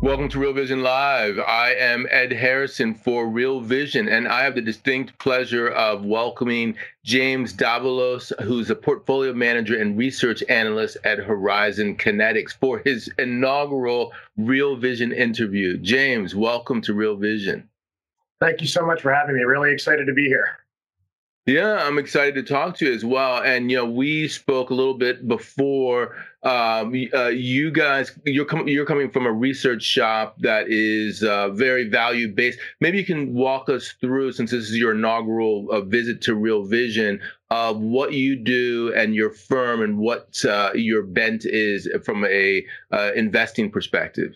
Welcome to Real Vision Live. I am Ed Harrison for Real Vision, and I have the distinct pleasure of welcoming James Davolos, who's a portfolio manager and research analyst at Horizon Kinetics, for his inaugural Real Vision interview. James, welcome to Real Vision. Thank you so much for having me. Really excited to be here. Yeah, I'm excited to talk to you as well. And you know, we spoke a little bit before. Um, uh, you guys, you're coming, you're coming from a research shop that is uh, very value based. Maybe you can walk us through, since this is your inaugural uh, visit to Real Vision, of what you do and your firm, and what uh, your bent is from a uh, investing perspective.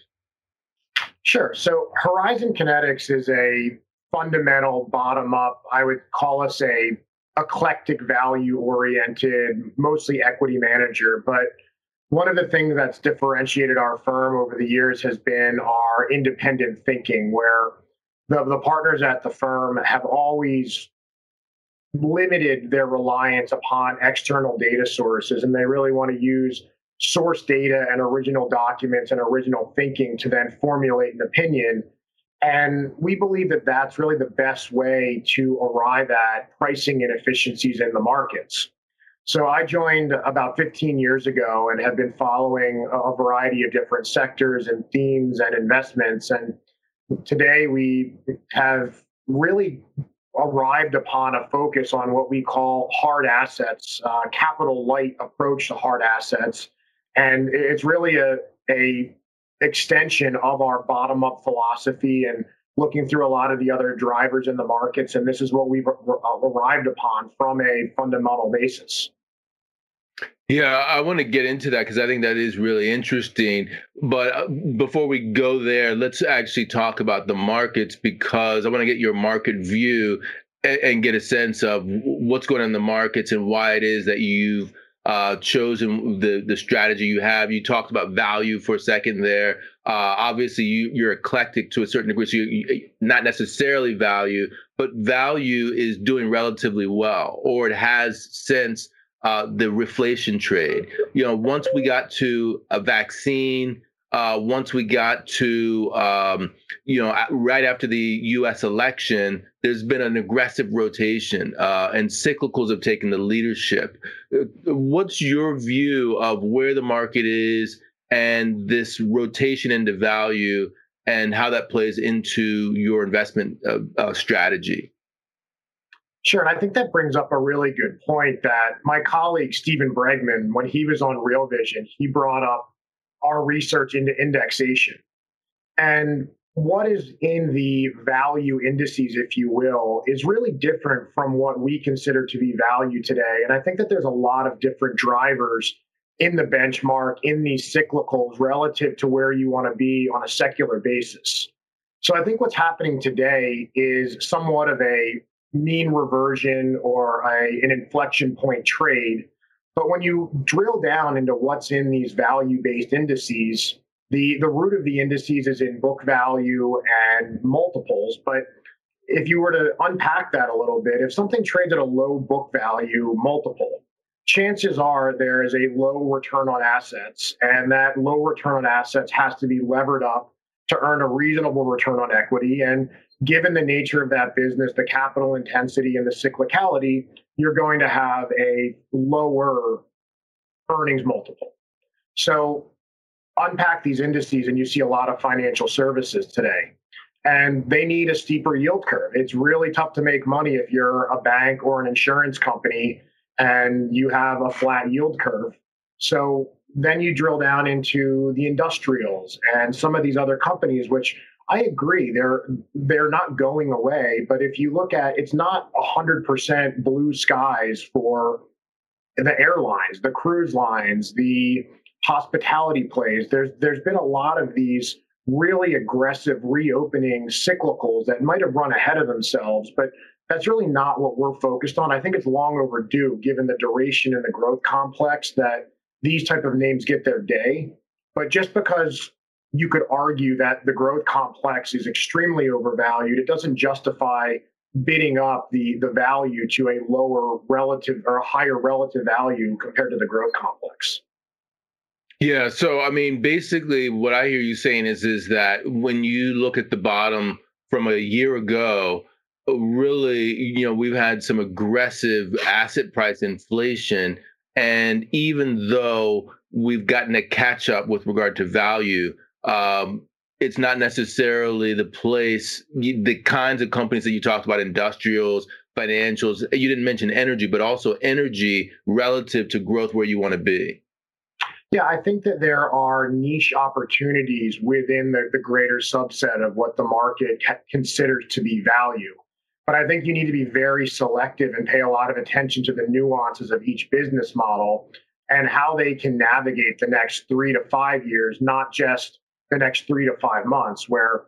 Sure. So Horizon Kinetics is a fundamental bottom up i would call us a eclectic value oriented mostly equity manager. But one of the things that's differentiated our firm over the years has been our independent thinking where the, the partners at the firm have always limited their reliance upon external data sources and they really want to use source data and original documents and original thinking to then formulate an opinion and we believe that that's really the best way to arrive at pricing inefficiencies in the markets. So I joined about 15 years ago and have been following a variety of different sectors and themes and investments. And today we have really arrived upon a focus on what we call hard assets, uh, capital light approach to hard assets. And it's really a, a extension of our bottom up philosophy and looking through a lot of the other drivers in the markets. And this is what we've arrived upon from a fundamental basis. Yeah, I want to get into that because I think that is really interesting. But uh, before we go there, let's actually talk about the markets because I want to get your market view and get a sense of what's going on in the markets and why it is that you've uh, chosen the the strategy you have. You talked about value for a second there. Uh, obviously, you, you're eclectic to a certain degree, so you, you, not necessarily value, but value is doing relatively well, or it has since uh, the reflation trade. You know, once we got to a vaccine, uh, once we got to, um, you know, right after the U.S. election, there's been an aggressive rotation, uh, and cyclicals have taken the leadership. Uh, what's your view of where the market is and this rotation into value, and how that plays into your investment uh, uh, strategy? Sure. And I think that brings up a really good point that my colleague, Steven Bregman, when he was on Real Vision, he brought up our research into indexation. And what is in the value indices, if you will, is really different from what we consider to be value today. And I think that there's a lot of different drivers in the benchmark, in these cyclicals, relative to where you want to be on a secular basis. So I think what's happening today is somewhat of a mean reversion or a, an inflection point trade but when you drill down into what's in these value based indices, the, the root of the indices is in book value and multiples. But if you were to unpack that a little bit, if something trades at a low book value multiple, chances are there is a low return on assets, and that low return on assets has to be levered up to earn a reasonable return on equity. And given the nature of that business, the capital intensity and the cyclicality, you're going to have a lower earnings multiple. So unpack these indices and you see a lot of financial services today and they need a steeper yield curve. It's really tough to make money if you're a bank or an insurance company and you have a flat yield curve. So then you drill down into the industrials and some of these other companies, which I agree. They're they're not going away, but if you look at it's not hundred percent blue skies for the airlines, the cruise lines, the hospitality plays. There's there's been a lot of these really aggressive reopening cyclicals that might have run ahead of themselves, but that's really not what we're focused on. I think it's long overdue given the duration and the growth complex that these type of names get their day. But just because you could argue that the growth complex is extremely overvalued, it doesn't justify bidding up the the value to a lower relative or a higher relative value compared to the growth complex. Yeah, so I mean basically what I hear you saying is is that when you look at the bottom from a year ago, really, you know, we've had some aggressive asset price inflation and even though we've gotten a catch up with regard to value, um, it's not necessarily the place, the kinds of companies that you talked about, industrials, financials. You didn't mention energy, but also energy relative to growth where you want to be. Yeah, I think that there are niche opportunities within the, the greater subset of what the market considers to be value. But I think you need to be very selective and pay a lot of attention to the nuances of each business model and how they can navigate the next three to five years, not just the next three to five months, where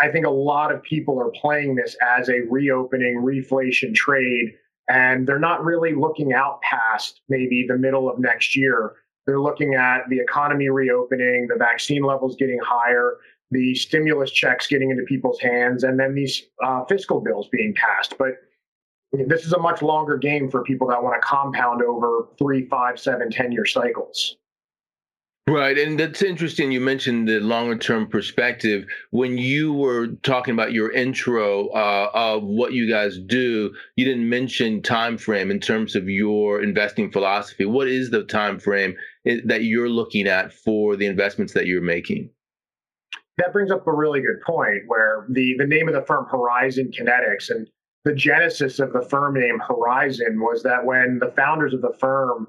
I think a lot of people are playing this as a reopening reflation trade, and they're not really looking out past maybe the middle of next year. They're looking at the economy reopening, the vaccine levels getting higher, the stimulus checks getting into people's hands, and then these uh, fiscal bills being passed. But this is a much longer game for people that want to compound over three, five, seven, ten year cycles. Right. And that's interesting. You mentioned the longer term perspective. When you were talking about your intro uh, of what you guys do, you didn't mention time frame in terms of your investing philosophy. What is the time frame that you're looking at for the investments that you're making? That brings up a really good point where the, the name of the firm Horizon Kinetics and the genesis of the firm name Horizon was that when the founders of the firm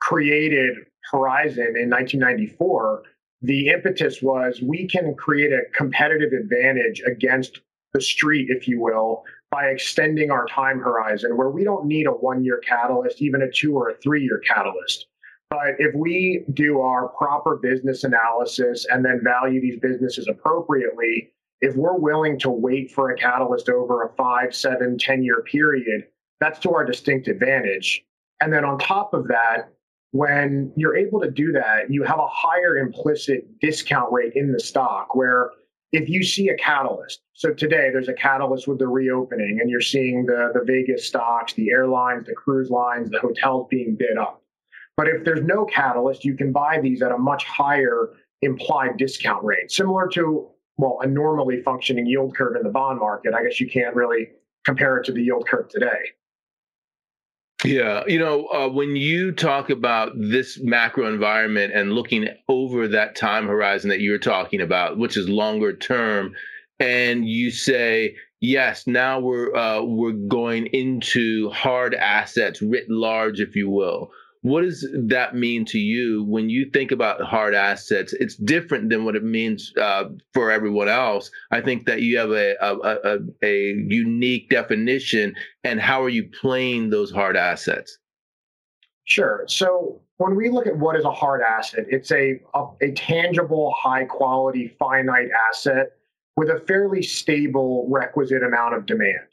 created Horizon in 1994, the impetus was we can create a competitive advantage against the street, if you will, by extending our time horizon where we don't need a one year catalyst, even a two or a three year catalyst. But if we do our proper business analysis and then value these businesses appropriately, if we're willing to wait for a catalyst over a five, seven, 10 year period, that's to our distinct advantage. And then on top of that, when you're able to do that, you have a higher implicit discount rate in the stock where if you see a catalyst, so today there's a catalyst with the reopening and you're seeing the, the Vegas stocks, the airlines, the cruise lines, the hotels being bid up. But if there's no catalyst, you can buy these at a much higher implied discount rate, similar to, well, a normally functioning yield curve in the bond market. I guess you can't really compare it to the yield curve today. Yeah, you know, uh, when you talk about this macro environment and looking over that time horizon that you're talking about, which is longer term, and you say, yes, now we're uh, we're going into hard assets writ large, if you will what does that mean to you when you think about hard assets? It's different than what it means uh, for everyone else. I think that you have a, a, a, a unique definition, and how are you playing those hard assets? Sure. So when we look at what is a hard asset, it's a, a, tangible, high quality, finite asset with a fairly stable requisite amount of demand.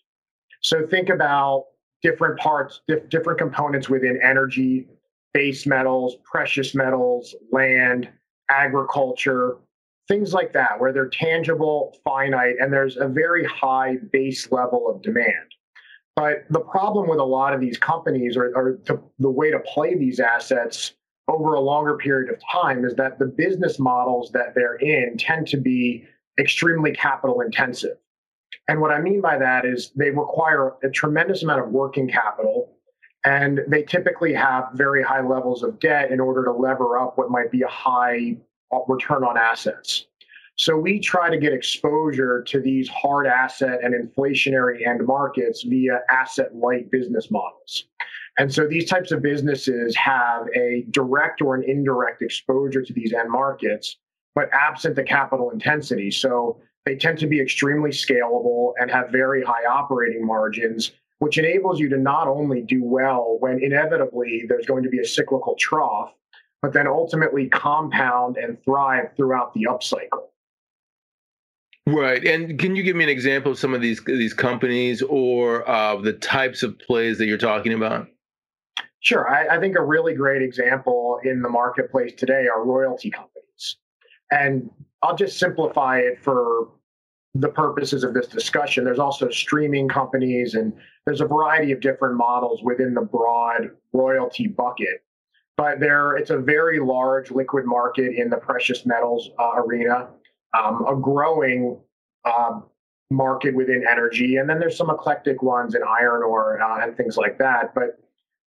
So think about different parts, different components within energy, base metals, precious metals, land, agriculture, things like that, where they're tangible, finite, and there's a very high base level of demand. But the problem with a lot of these companies, or, or the way to play these assets over a longer period of time, is that the business models that they're in tend to be extremely capital intensive. And what I mean by that is they require a tremendous amount of working capital and they typically have very high levels of debt in order to lever up what might be a high uh, return on assets. So we try to get exposure to these hard asset and inflationary end markets via asset light business models. And so these types of businesses have a direct or an indirect exposure to these end markets, but absent the capital intensity. So They tend to be extremely scalable and have very high operating margins, which enables you to not only do well when inevitably there's going to be a cyclical trough, but then ultimately compound and thrive throughout the upcycle. Right, and can you give me an example of some of these these companies or uh, the types of plays that you're talking about? Sure, I, I think a really great example in the marketplace today are royalty companies, and I'll just simplify it for the purposes of this discussion. There's also streaming companies, and there's a variety of different models within the broad royalty bucket. But there, it's a very large liquid market in the precious metals uh, arena um, a growing uh, market within energy, and then there's some eclectic ones in iron ore uh, and things like that. But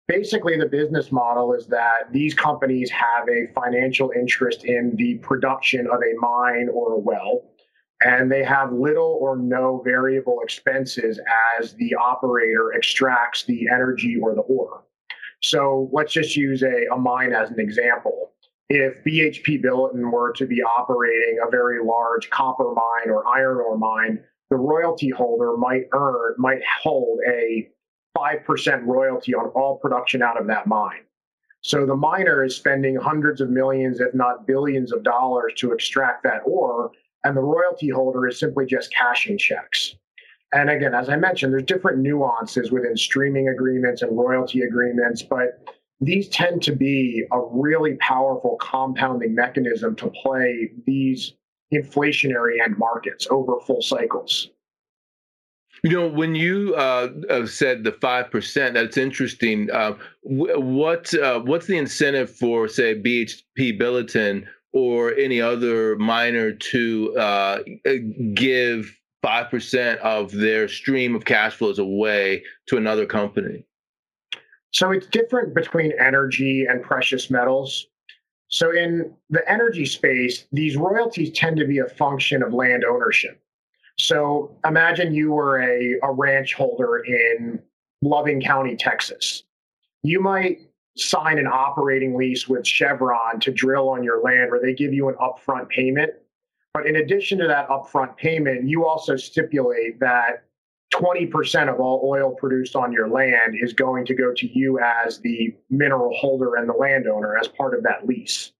basically, the business model is that these companies have a financial interest in the production of a mine or a well, and they have little or no variable expenses as the operator extracts the energy or the ore. So let's just use a, a mine as an example if BHP Billiton were to be operating a very large copper mine or iron ore mine, the royalty holder might earn, might hold a 5% royalty on all production out of that mine. So the miner is spending hundreds of millions, if not billions of dollars to extract that ore, and the royalty holder is simply just cashing checks. And again, as I mentioned, there's different nuances within streaming agreements and royalty agreements, but these tend to be a really powerful compounding mechanism to play these inflationary end markets over full cycles. You know, when you uh, said the five percent, that's interesting. Uh, what uh, what's the incentive for, say, BHP Billiton or any other miner to uh, give five percent of their stream of cash flows away to another company? So it's different between energy and precious metals. So in the energy space, these royalties tend to be a function of land ownership. So imagine you were a, a ranch holder in Loving County, Texas. You might sign an operating lease with Chevron to drill on your land where they give you an upfront payment. But in addition to that upfront payment, you also stipulate that 20% of all oil produced on your land is going to go to you as the mineral holder and the landowner as part of that lease.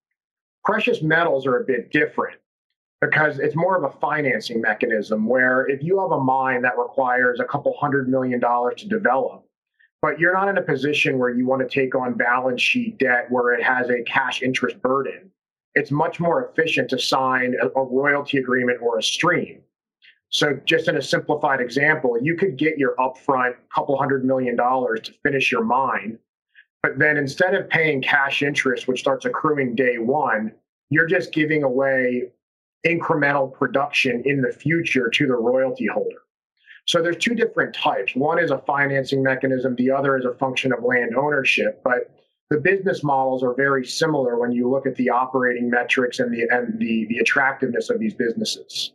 Precious metals are a bit different because it's more of a financing mechanism where if you have a mine that requires a couple hundred million dollars to develop, but you're not in a position where you want to take on balance sheet debt where it has a cash interest burden, it's much more efficient to sign a, a royalty agreement or a stream so, just in a simplified example, you could get your upfront couple hundred million dollars to finish your mine, but then instead of paying cash interest, which starts accruing day one, you're just giving away incremental production in the future to the royalty holder. So there's two different types. One is a financing mechanism, the other is a function of land ownership, but the business models are very similar when you look at the operating metrics and the and the, the attractiveness of these businesses.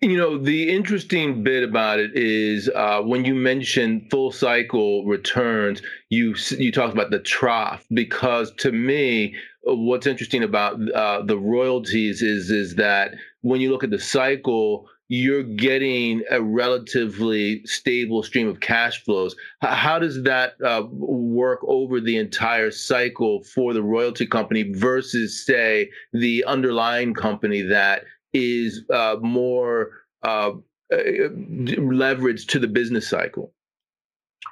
You know, the interesting bit about it is uh, when you mention full cycle returns, you you talked about the trough because to me, what's interesting about uh, the royalties is is that when you look at the cycle, you're getting a relatively stable stream of cash flows. How does that uh, work over the entire cycle for the royalty company versus, say, the underlying company that is uh, more uh, uh, leveraged to the business cycle?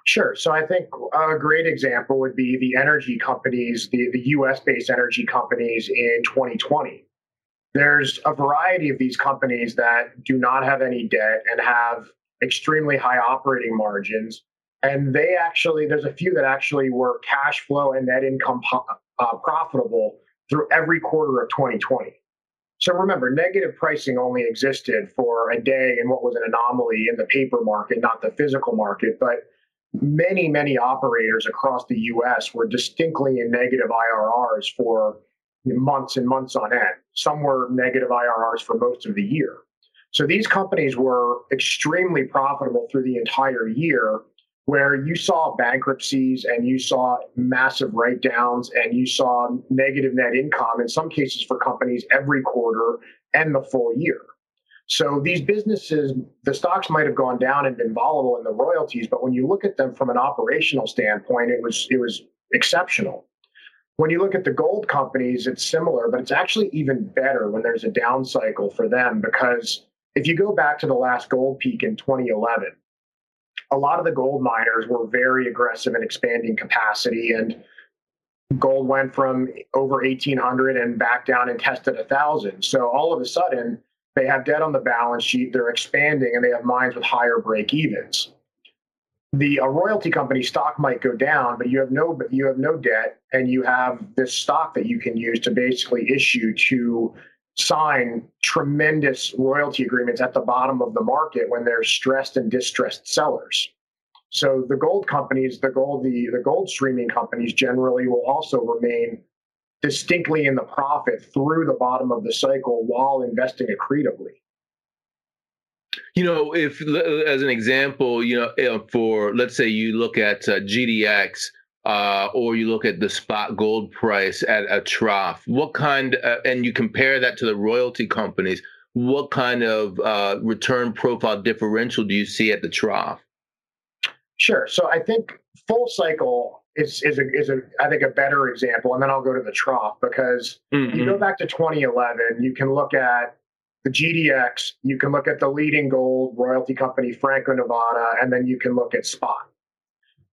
Sure. So I think a great example would be the energy companies, the, the US based energy companies in 2020. There's a variety of these companies that do not have any debt and have extremely high operating margins. And they actually, there's a few that actually were cash flow and net income uh, profitable through every quarter of 2020. So remember, negative pricing only existed for a day in what was an anomaly in the paper market, not the physical market. But many, many operators across the US were distinctly in negative IRRs for months and months on end. Some were negative IRRs for most of the year. So these companies were extremely profitable through the entire year where you saw bankruptcies and you saw massive write downs and you saw negative net income in some cases for companies every quarter and the full year. So these businesses, the stocks might have gone down and been volatile in the royalties, but when you look at them from an operational standpoint, it was it was exceptional. When you look at the gold companies, it's similar, but it's actually even better when there's a down cycle for them because if you go back to the last gold peak in 2011, a lot of the gold miners were very aggressive in expanding capacity and gold went from over 1800 and back down and tested a thousand. So all of a sudden they have debt on the balance sheet they're expanding and they have mines with higher break evens the a royalty company stock might go down but you have no you have no debt and you have this stock that you can use to basically issue to sign tremendous royalty agreements at the bottom of the market when they're stressed and distressed sellers. So the gold companies, the gold, the, the gold streaming companies generally will also remain distinctly in the profit through the bottom of the cycle while investing accretively. You know, if as an example, you know, for let's say you look at uh, GDX, uh, or you look at the spot gold price at a trough, what kind, uh, and you compare that to the royalty companies, what kind of uh, return profile differential do you see at the trough? Sure. So I think full cycle is is a, is a I think a better example, and then I'll go to the trough because mm-hmm. you go back to 2011, you can look at the GDX, you can look at the leading gold royalty company Franco Nevada, and then you can look at Spot.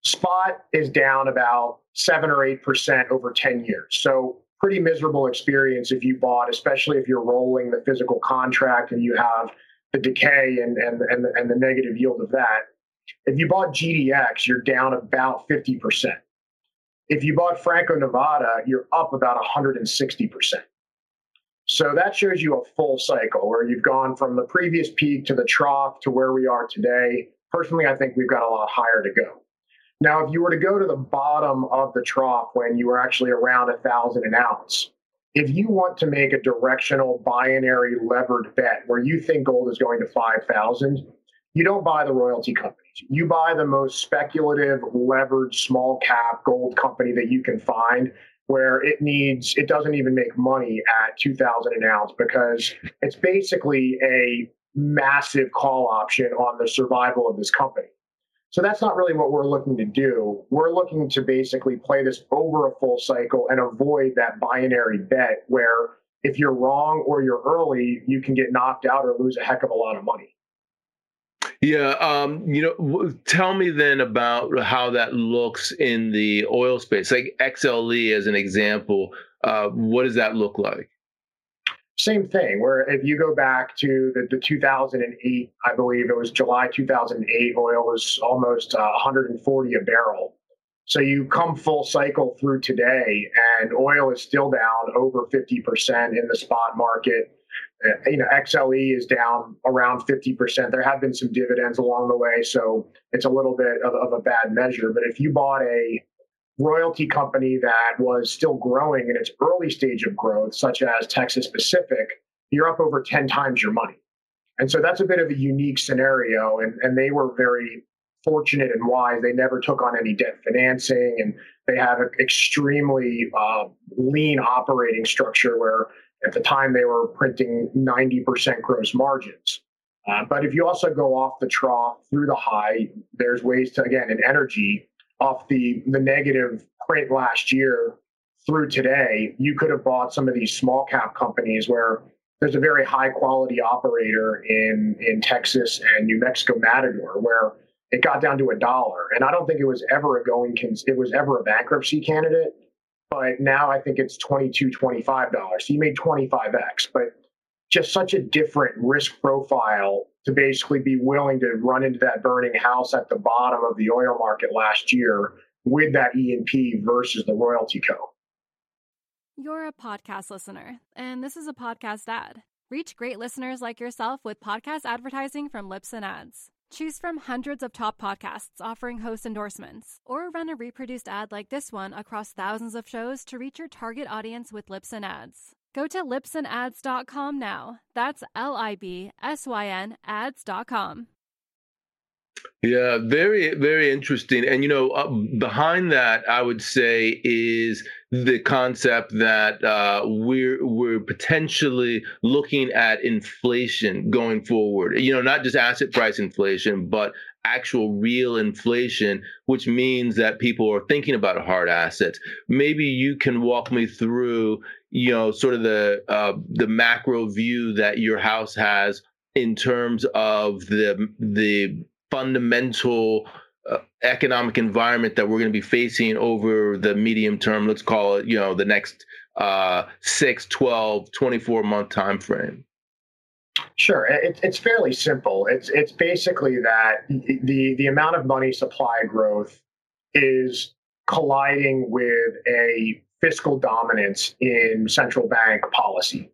Spot is down about seven or eight percent over 10 years. So pretty miserable experience if you bought, especially if you're rolling the physical contract and you have the decay and and and the, and the negative yield of that. If you bought GDX, you're down about 50%. If you bought Franco Nevada, you're up about 160%. So that shows you a full cycle where you've gone from the previous peak to the trough to where we are today. Personally, I think we've got a lot higher to go. Now, if you were to go to the bottom of the trough when you were actually around a thousand an ounce, if you want to make a directional binary levered bet where you think gold is going to 5,000, you don't buy the royalty companies. You buy the most speculative, levered, small cap gold company that you can find where it needs, it doesn't even make money at 2000 an ounce because it's basically a massive call option on the survival of this company. So that's not really what we're looking to do. We're looking to basically play this over a full cycle and avoid that binary bet where if you're wrong or you're early, you can get knocked out or lose a heck of a lot of money. Yeah, um, you know, tell me then about how that looks in the oil space, like XLE as an example. Uh, what does that look like? same thing where if you go back to the, the 2008 i believe it was july 2008 oil was almost uh, 140 a barrel so you come full cycle through today and oil is still down over 50% in the spot market you know xle is down around 50% there have been some dividends along the way so it's a little bit of, of a bad measure but if you bought a royalty company that was still growing in its early stage of growth, such as Texas Pacific, you're up over 10 times your money. And so that's a bit of a unique scenario. And, and they were very fortunate and wise. They never took on any debt financing and they have an extremely uh, lean operating structure where at the time they were printing 90% gross margins. Uh, but if you also go off the trough through the high, there's ways to, again, in energy, off the the negative print last year through today, you could have bought some of these small cap companies where there's a very high quality operator in in Texas and New Mexico Matador where it got down to a dollar, and I don't think it was ever a going it was ever a bankruptcy candidate, but now I think it's 22 25 dollars. So you made 25x, but just such a different risk profile to basically be willing to run into that burning house at the bottom of the oil market last year with that E&P versus the royalty co. You're a podcast listener, and this is a podcast ad. Reach great listeners like yourself with podcast advertising from Libsyn Ads. Choose from hundreds of top podcasts offering host endorsements, or run a reproduced ad like this one across thousands of shows to reach your target audience with Libsyn Ads. Go to libsynads.com now. That's L I B S Y N ads.com. Yeah, very, very interesting. And, you know, uh, behind that, I would say is the concept that uh, we're we're potentially looking at inflation going forward. You know, not just asset price inflation, but actual real inflation, which means that people are thinking about hard assets. Maybe you can walk me through, you know, sort of the uh, the macro view that your house has in terms of the the fundamental uh, economic environment that we're going to be facing over the medium term let's call it you know the next uh, 6 12 24 month time frame Sure, it, it's fairly simple. It's it's basically that the the amount of money supply growth is colliding with a fiscal dominance in central bank policy.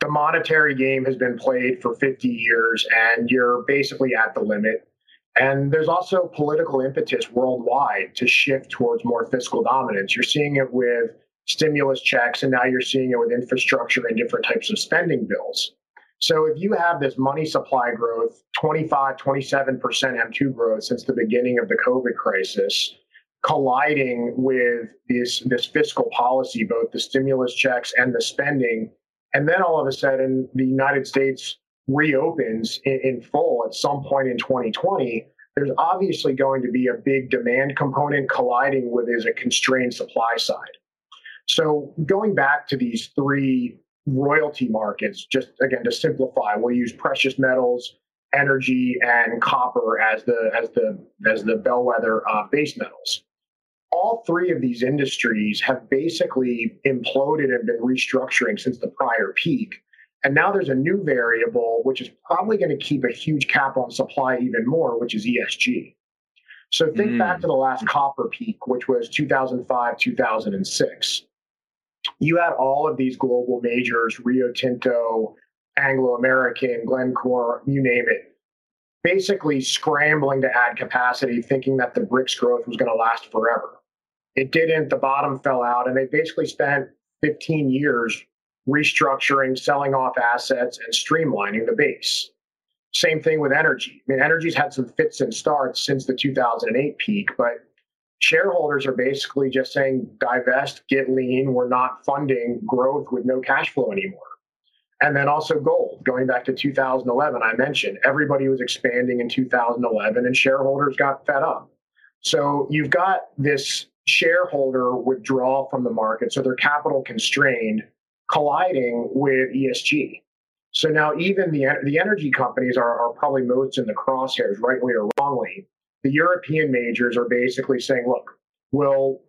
The monetary game has been played for 50 years, and you're basically at the limit. And there's also political impetus worldwide to shift towards more fiscal dominance. You're seeing it with stimulus checks, and now you're seeing it with infrastructure and different types of spending bills. So if you have this money supply growth, 25, 27% M2 growth since the beginning of the COVID crisis, colliding with this, this fiscal policy, both the stimulus checks and the spending, and then all of a sudden the United States reopens in, in full at some point in 2020, there's obviously going to be a big demand component colliding with is a constrained supply side. So going back to these three royalty markets, just again to simplify, we'll use precious metals, energy, and copper as the as the as the bellwether uh, base metals. All three of these industries have basically imploded and been restructuring since the prior peak. And now there's a new variable, which is probably going to keep a huge cap on supply even more, which is ESG. So think mm. back to the last copper peak, which was 2005, 2006 you had all of these global majors, Rio Tinto, Anglo American, Glencore, you name it, basically scrambling to add capacity, thinking that the BRICS growth was going to last forever. It didn't. The bottom fell out, and they basically spent 15 years restructuring, selling off assets, and streamlining the base. Same thing with energy. I mean, energy's had some fits and starts since the 2008 peak, but shareholders are basically just saying divest, get lean. We're not funding growth with no cash flow anymore. And then also gold, going back to 2011, I mentioned everybody was expanding in 2011 and shareholders got fed up. So you've got this shareholder withdrawal from the market. So they're capital constrained, colliding with ESG. So now even the, the energy companies are, are probably most in the crosshairs, rightly or wrongly, the European majors are basically saying, look, we'll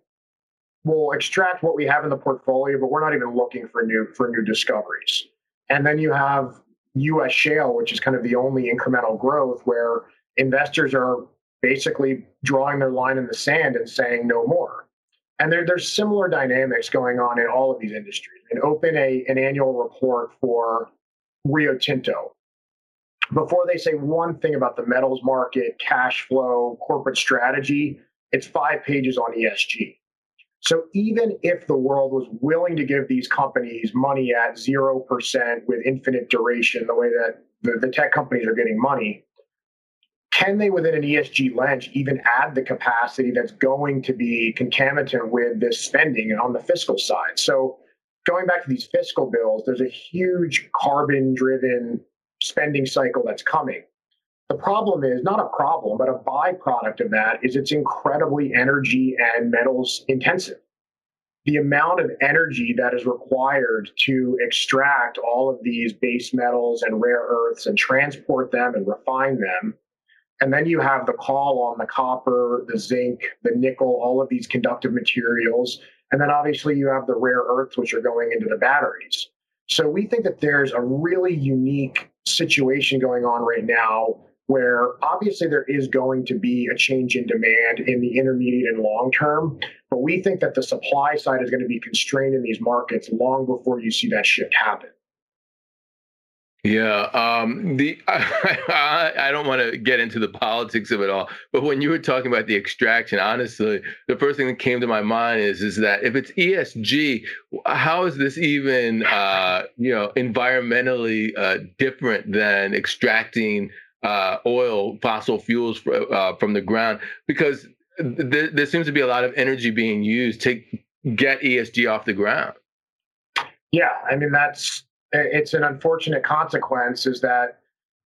we'll extract what we have in the portfolio, but we're not even looking for new for new discoveries. And then you have US shale, which is kind of the only incremental growth where investors are basically drawing their line in the sand and saying no more. And there, there's similar dynamics going on in all of these industries. And open a, an annual report for Rio Tinto, before they say one thing about the metals market, cash flow, corporate strategy, it's five pages on ESG. So even if the world was willing to give these companies money at 0% with infinite duration, the way that the, the tech companies are getting money, can they, within an ESG lens, even add the capacity that's going to be concomitant with this spending and on the fiscal side? So going back to these fiscal bills, there's a huge carbon driven spending cycle that's coming. The problem is not a problem, but a byproduct of that is it's incredibly energy and metals intensive. The amount of energy that is required to extract all of these base metals and rare earths and transport them and refine them. And then you have the call on the copper, the zinc, the nickel, all of these conductive materials. And then obviously you have the rare earths, which are going into the batteries. So we think that there's a really unique situation going on right now where obviously there is going to be a change in demand in the intermediate and long term, but we think that the supply side is going to be constrained in these markets long before you see that shift happen. Yeah, um, the I, I, don't want to get into the politics of it all, but when you were talking about the extraction, honestly, the first thing that came to my mind is is that if it's ESG, how is this even uh, you know environmentally uh, different than extracting uh, oil, fossil fuels uh, from the ground? Because there, there seems to be a lot of energy being used. to get ESG off the ground. Yeah, I mean that's it's an unfortunate consequence is that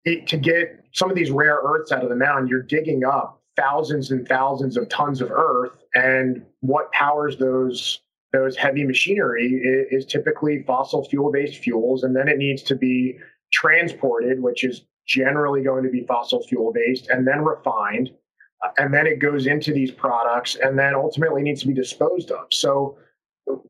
it, to get some of these rare earths out of the mound, you're digging up thousands and thousands of tons of earth, and what powers those those heavy machinery is, is typically fossil fuel based fuels, and then it needs to be transported, which is generally going to be fossil fuel based, and then refined, uh, and then it goes into these products, and then ultimately needs to be disposed of. So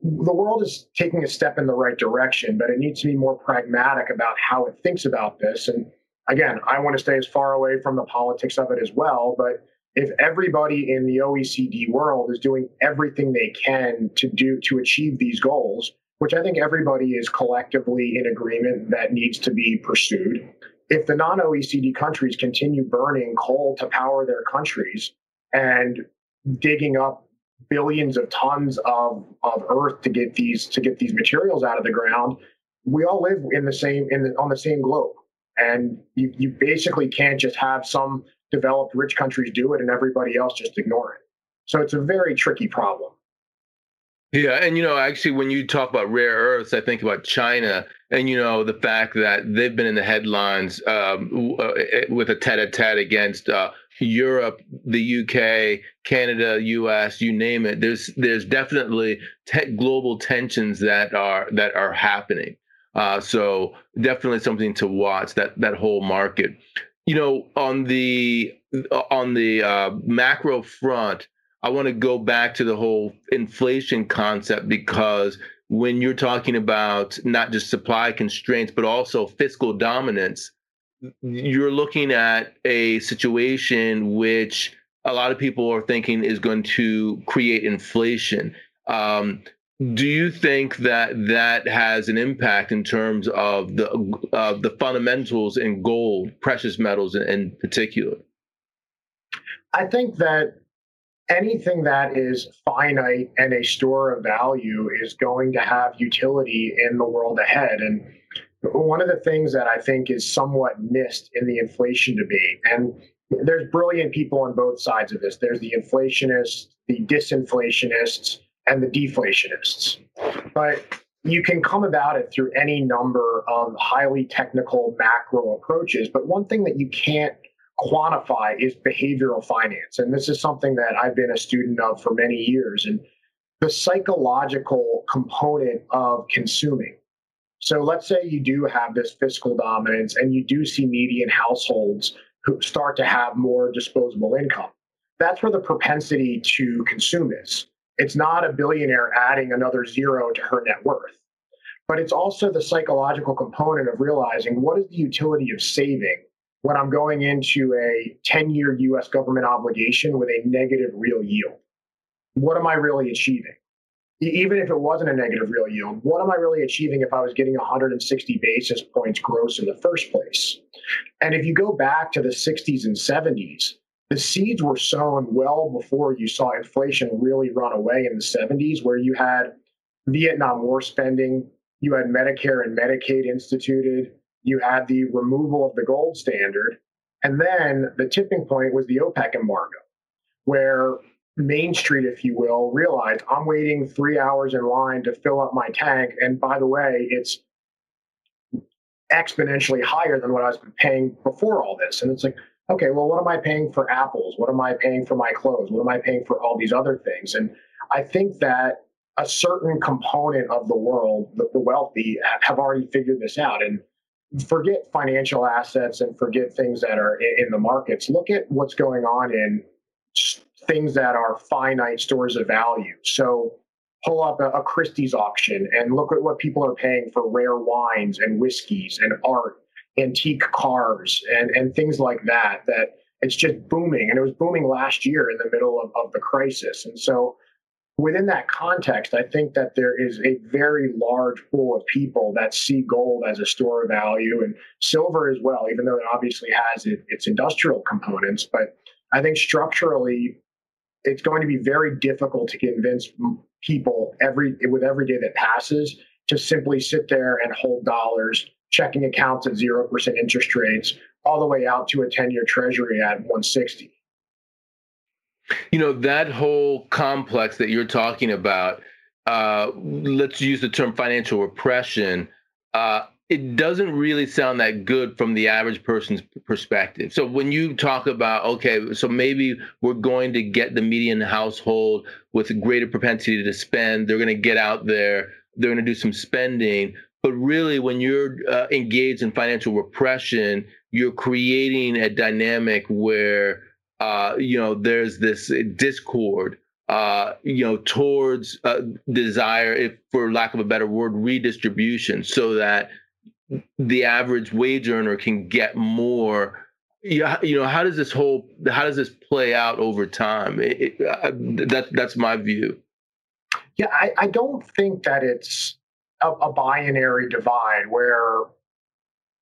the world is taking a step in the right direction, but it needs to be more pragmatic about how it thinks about this. And again, I want to stay as far away from the politics of it as well. But if everybody in the OECD world is doing everything they can to do to achieve these goals, which I think everybody is collectively in agreement that needs to be pursued, if the non-OECD countries continue burning coal to power their countries and digging up billions of tons of, of earth to get these to get these materials out of the ground, we all live in the same in the, on the same globe, and you, you basically can't just have some developed rich countries do it and everybody else just ignore it. So it's a very tricky problem. Yeah, and you know, actually, when you talk about rare earths, I think about China, and you know, the fact that they've been in the headlines um, uh, with a tete-a-tete against uh, Europe, the UK, Canada, US, you name it. There's there's definitely te- global tensions that are that are happening. Uh, so definitely something to watch that that whole market. You know, on the on the uh, macro front, I want to go back to the whole inflation concept because when you're talking about not just supply constraints but also fiscal dominance, you're looking at a situation which a lot of people are thinking is going to create inflation. Um, do you think that that has an impact in terms of the uh, the fundamentals in gold, precious metals in, in particular? I think that anything that is finite and a store of value is going to have utility in the world ahead. And one of the things that I think is somewhat missed in the inflation debate, and there's brilliant people on both sides of this. There's the inflationists, the disinflationists, and the deflationists. But you can come about it through any number of highly technical macro approaches. But one thing that you can't quantify is behavioral finance. And this is something that I've been a student of for many years. And the psychological component of consuming. So let's say you do have this fiscal dominance and you do see median households who start to have more disposable income. That's where the propensity to consume is. It's not a billionaire adding another zero to her net worth, but it's also the psychological component of realizing what is the utility of saving when I'm going into a 10 year US government obligation with a negative real yield? What am I really achieving? Even if it wasn't a negative real yield, what am I really achieving if I was getting 160 basis points gross in the first place? And if you go back to the 60s and 70s, the seeds were sown well before you saw inflation really run away in the 70s, where you had Vietnam War spending, you had Medicare and Medicaid instituted, you had the removal of the gold standard. And then the tipping point was the OPEC embargo, where Main Street, if you will, realized I'm waiting three hours in line to fill up my tank. And by the way, it's exponentially higher than what I was paying before all this. And it's like, okay, well, what am I paying for apples? What am I paying for my clothes? What am I paying for all these other things? And I think that a certain component of the world, the, wealthy, have already figured this out. And forget financial assets and forget things that are in the markets. Look at what's going on in things that are finite stores of value. So pull up a, a, Christie's auction and look at what people are paying for rare wines and whiskeys and art, antique cars and, and things like that, that it's just booming. And it was booming last year in the middle of, of the crisis. And so within that context, I think that there is a very large pool of people that see gold as a store of value and silver as well, even though it obviously has it, its industrial components. But I think structurally, it's going to be very difficult to convince people every with every day that passes to simply sit there and hold dollars, checking accounts at zero percent interest rates, all the way out to a ten-year Treasury at 160. You know, that whole complex that you're talking about uh, let's use the term financial repression, uh, it doesn't really sound that good from the average person's perspective. So when you talk about, okay, so maybe we're going to get the median household with a greater propensity to spend, they're going to get out there, they're going to do some spending. But really, when you're uh, engaged in financial repression, you're creating a dynamic where, uh, you know, there's this discord uh, you know, towards uh, desire, if for lack of a better word, redistribution, so that the average wage earner can get more. You know how does this whole how does this play out over time? It, it, uh, that, that's my view. Yeah I, I don't think that it's a, a binary divide where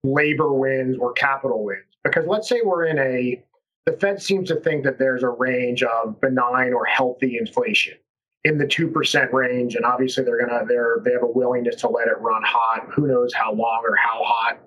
labor wins or capital wins. Because let's say we're in a the fed seems to think that there's a range of benign or healthy inflation in the 2% range and obviously they're going to they're they have a willingness to let it run hot. Who knows how long or how hot.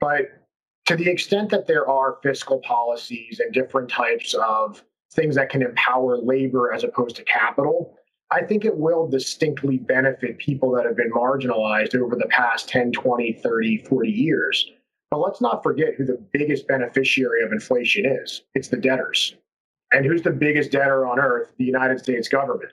But to the extent that there are fiscal policies and different types of things that can empower labor as opposed to capital i think it will distinctly benefit people that have been marginalized over the past 10 20 30 40 years. But let's not forget who the biggest beneficiary of inflation is. It's the debtors. And who's the biggest debtor on earth? The united states government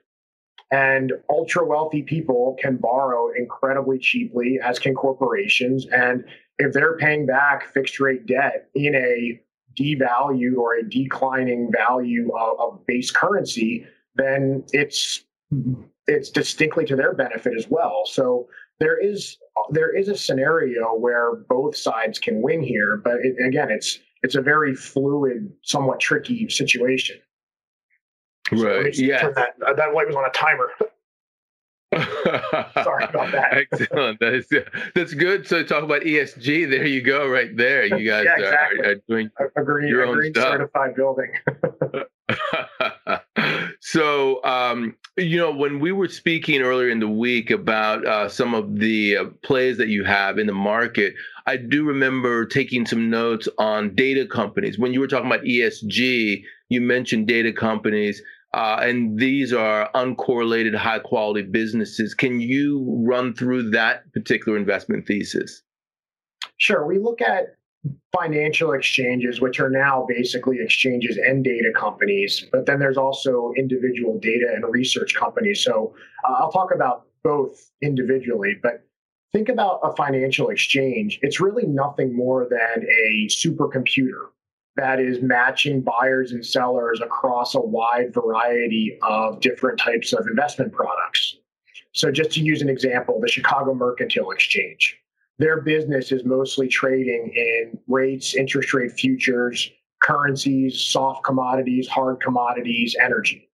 and ultra wealthy people can borrow incredibly cheaply, as can corporations. And if they're paying back fixed rate debt in a devalued or a declining value of, of base currency, then it's it's distinctly to their benefit as well. So there is there is a scenario where both sides can win here, but it, again, it's it's a very fluid, somewhat tricky situation. Right. Yeah. That, uh, that light was on a timer. Sorry about that. Excellent. That is that's good. So talk about ESG. There you go, right there. You guys yeah, exactly. are, are, doing your own stuff. certified building. so um, you know when we were speaking earlier in the week about uh, some of the uh, plays that you have in the market, I do remember taking some notes on data companies. When you were talking about ESG, you mentioned data companies. Uh, and these are uncorrelated, high quality businesses. Can you run through that particular investment thesis? Sure. We look at financial exchanges, which are now basically exchanges and data companies, but then there's also individual data and research companies. So uh, I'll talk about both individually, but think about a financial exchange. It's really nothing more than a supercomputer that is matching buyers and sellers across a wide variety of different types of investment products. So, just to use an example, the Chicago Mercantile Exchange, their business is mostly trading in rates, interest rate futures, currencies, soft commodities, hard commodities, energy.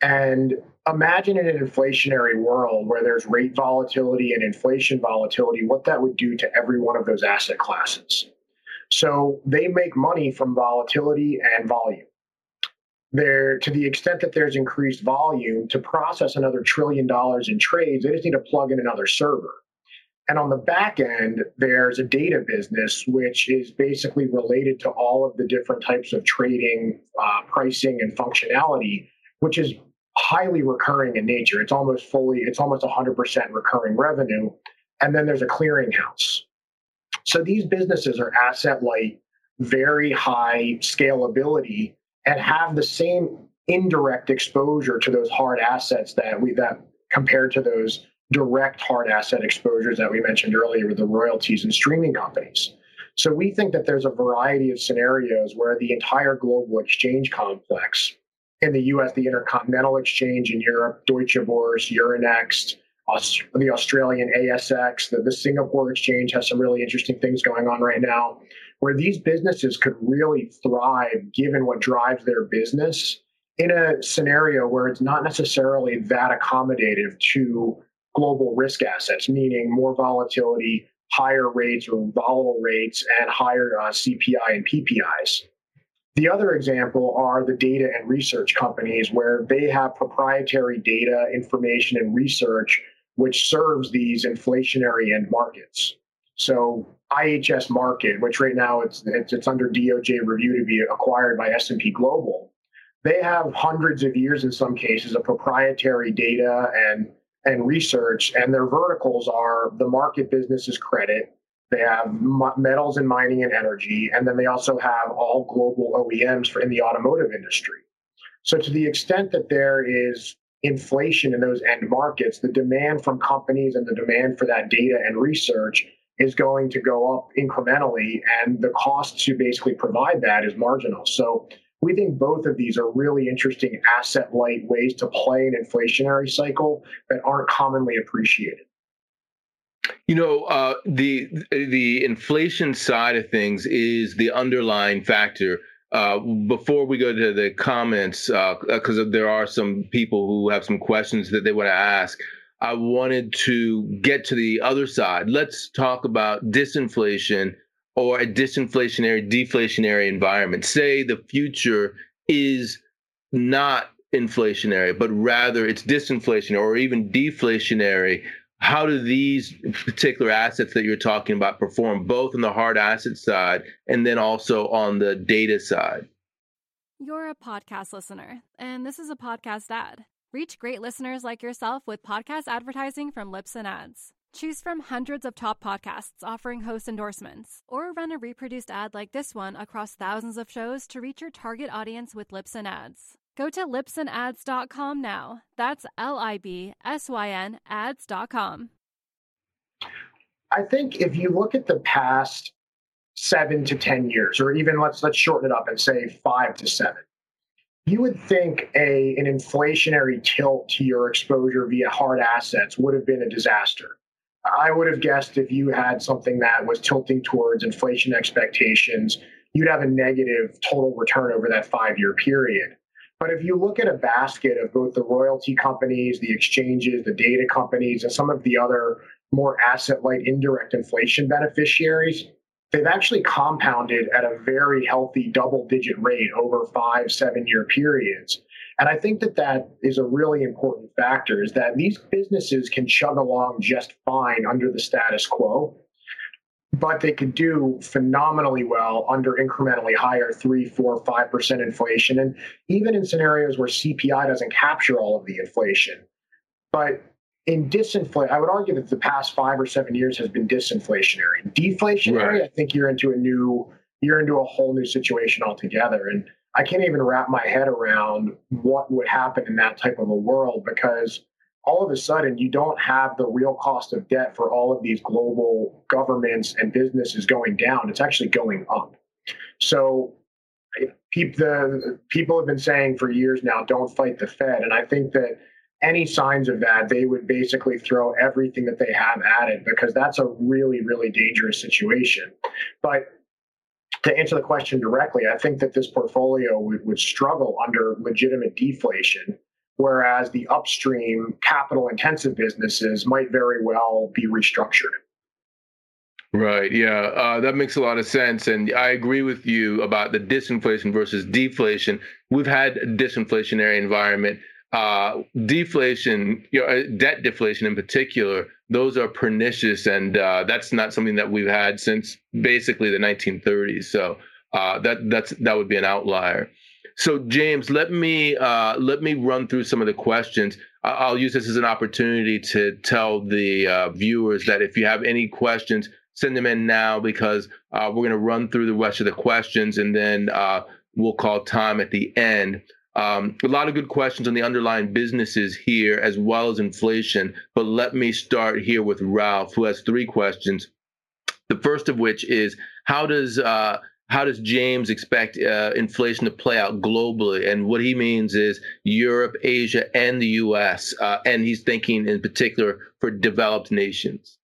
And imagine in an inflationary world where there's rate volatility and inflation volatility, what that would do to every one of those asset classes. So they make money from volatility and volume. There, to the extent that there's increased volume to process another trillion dollars in trades, they just need to plug in another server. And on the back end, there's a data business, which is basically related to all of the different types of trading, uh, pricing, and functionality, which is highly recurring in nature. It's almost fully, it's almost 100% recurring revenue. And then there's a clearinghouse. So these businesses are asset light, very high scalability, and have the same indirect exposure to those hard assets that we that compared to those direct hard asset exposures that we mentioned earlier with the royalties and streaming companies. So we think that there's a variety of scenarios where the entire global exchange complex in the US, the Intercontinental Exchange in Europe, Deutsche Börse, Euronext, the Australian ASX, the, the Singapore Exchange has some really interesting things going on right now, where these businesses could really thrive given what drives their business in a scenario where it's not necessarily that accommodative to global risk assets, meaning more volatility, higher rates or volatile rates, and higher uh, CPI and PPIs. The other example are the data and research companies where they have proprietary data, information, and research which serves these inflationary end markets. So IHS Markit, which right now it's, it's, it's under DOJ review to be acquired by S&P Global, they have hundreds of years in some cases of proprietary data and and research, and their verticals are the market business is credit. They have metals and mining and energy, and then they also have all global OEMs for in the automotive industry. So, to the extent that there is inflation in those end markets, the demand from companies and the demand for that data and research is going to go up incrementally, and the cost to basically provide that is marginal. So, we think both of these are really interesting asset light ways to play an inflationary cycle that aren't commonly appreciated. You know, uh, the the inflation side of things is the underlying factor. Uh, before we go to the comments, because uh, there are some people who have some questions that they want to ask, I wanted to get to the other side. Let's talk about disinflation or a disinflationary, deflationary environment. Say the future is not inflationary, but rather it's disinflationary or even deflationary. How do these particular assets that you're talking about perform both on the hard asset side and then also on the data side? You're a podcast listener, and this is a podcast ad. Reach great listeners like yourself with podcast advertising from Libsyn Ads. Choose from hundreds of top podcasts offering host endorsements, or run a reproduced ad like this one across thousands of shows to reach your target audience with Libsyn Ads. Go to libsynads.com now. That's L I B S Y N ads.com. I think if you look at the past seven to 10 years, or even let's let's shorten it up and say five to seven, you would think a an inflationary tilt to your exposure via hard assets would have been a disaster. I would have guessed if you had something that was tilting towards inflation expectations, you'd have a negative total return over that five year period. But if you look at a basket of both the royalty companies, the exchanges, the data companies, and some of the other more asset light indirect inflation beneficiaries, they've actually compounded at a very healthy double digit rate over five, seven year periods. And I think that that is a really important factor is that these businesses can chug along just fine under the status quo, but they could do phenomenally well under incrementally higher three, four, five percent inflation. And even in scenarios where CPI doesn't capture all of the inflation. But in disinflation, I would argue that the past five or seven years has been disinflationary. Deflationary, right. I think you're into a new, you're into a whole new situation altogether. And I can't even wrap my head around what would happen in that type of a world because all of a sudden you don't have the real cost of debt for all of these global governments and businesses going down. It's actually going up. So the people have been saying for years now, don't fight the Fed. And I think that any signs of that, they would basically throw everything that they have at it because that's a really, really dangerous situation. But to answer the question directly, I think that this portfolio would, would struggle under legitimate deflation, whereas the upstream capital intensive businesses might very well be restructured. Right. Yeah, uh, that makes a lot of sense, and I agree with you about the disinflation versus deflation. We've had a disinflationary environment uh, deflation, you know, uh, debt deflation in particular, those are pernicious, and uh, that's not something that we've had since basically the 1930s. So uh, that that's that would be an outlier. So James, let me uh, let me run through some of the questions. I'll use this as an opportunity to tell the uh, viewers that if you have any questions, send them in now because we're going to run through the rest of the questions, and then we'll call time at the end. Um, a lot of good questions on the underlying businesses here, as well as inflation. But let me start here with Ralph, who has three questions. The first of which is how does uh, how does James expect uh, inflation to play out globally? And what he means is Europe, Asia, and the U.S. Uh, and he's thinking in particular for developed nations.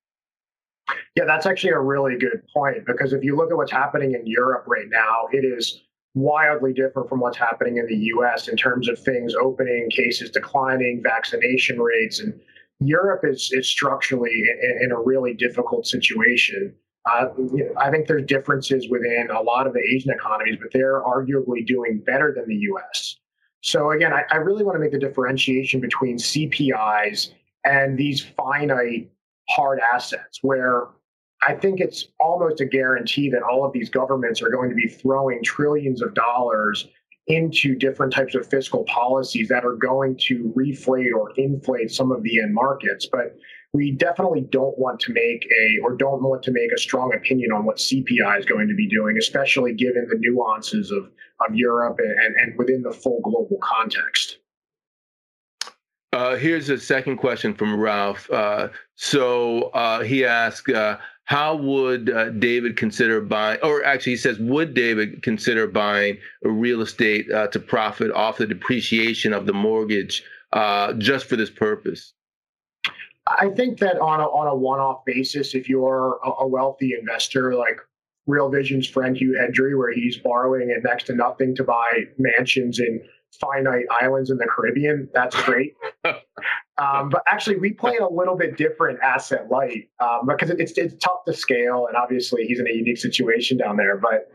Yeah, that's actually a really good point because if you look at what's happening in Europe right now, it is wildly different from what's happening in the US in terms of things opening, cases declining, vaccination rates. And Europe is, is structurally in, in a really difficult situation. Uh, I think there's differences within a lot of the Asian economies, but they're arguably doing better than the US. So, again, I, I really want to make the differentiation between CPIs and these finite hard assets where I think it's almost a guarantee that all of these governments are going to be throwing trillions of dollars into different types of fiscal policies that are going to reflate or inflate some of the end markets. But we definitely don't want to make a or don't want to make a strong opinion on what CPI is going to be doing, especially given the nuances of, of Europe and, and, within the full global context. Uh, here's a second question from Ralph. Uh, so uh, he asked, uh, how would uh, David consider buying, or actually, he says, would David consider buying real estate uh, to profit off the depreciation of the mortgage just for this purpose? I think that on a, on a one-off basis, if you're a, wealthy investor like Real Vision's friend Hugh Hendry, where he's borrowing at next to nothing to buy mansions in finite islands in the Caribbean, that's great. um, but actually, we play a little bit different asset light um, because it's it's tough to scale, and obviously he's in a unique situation down there. But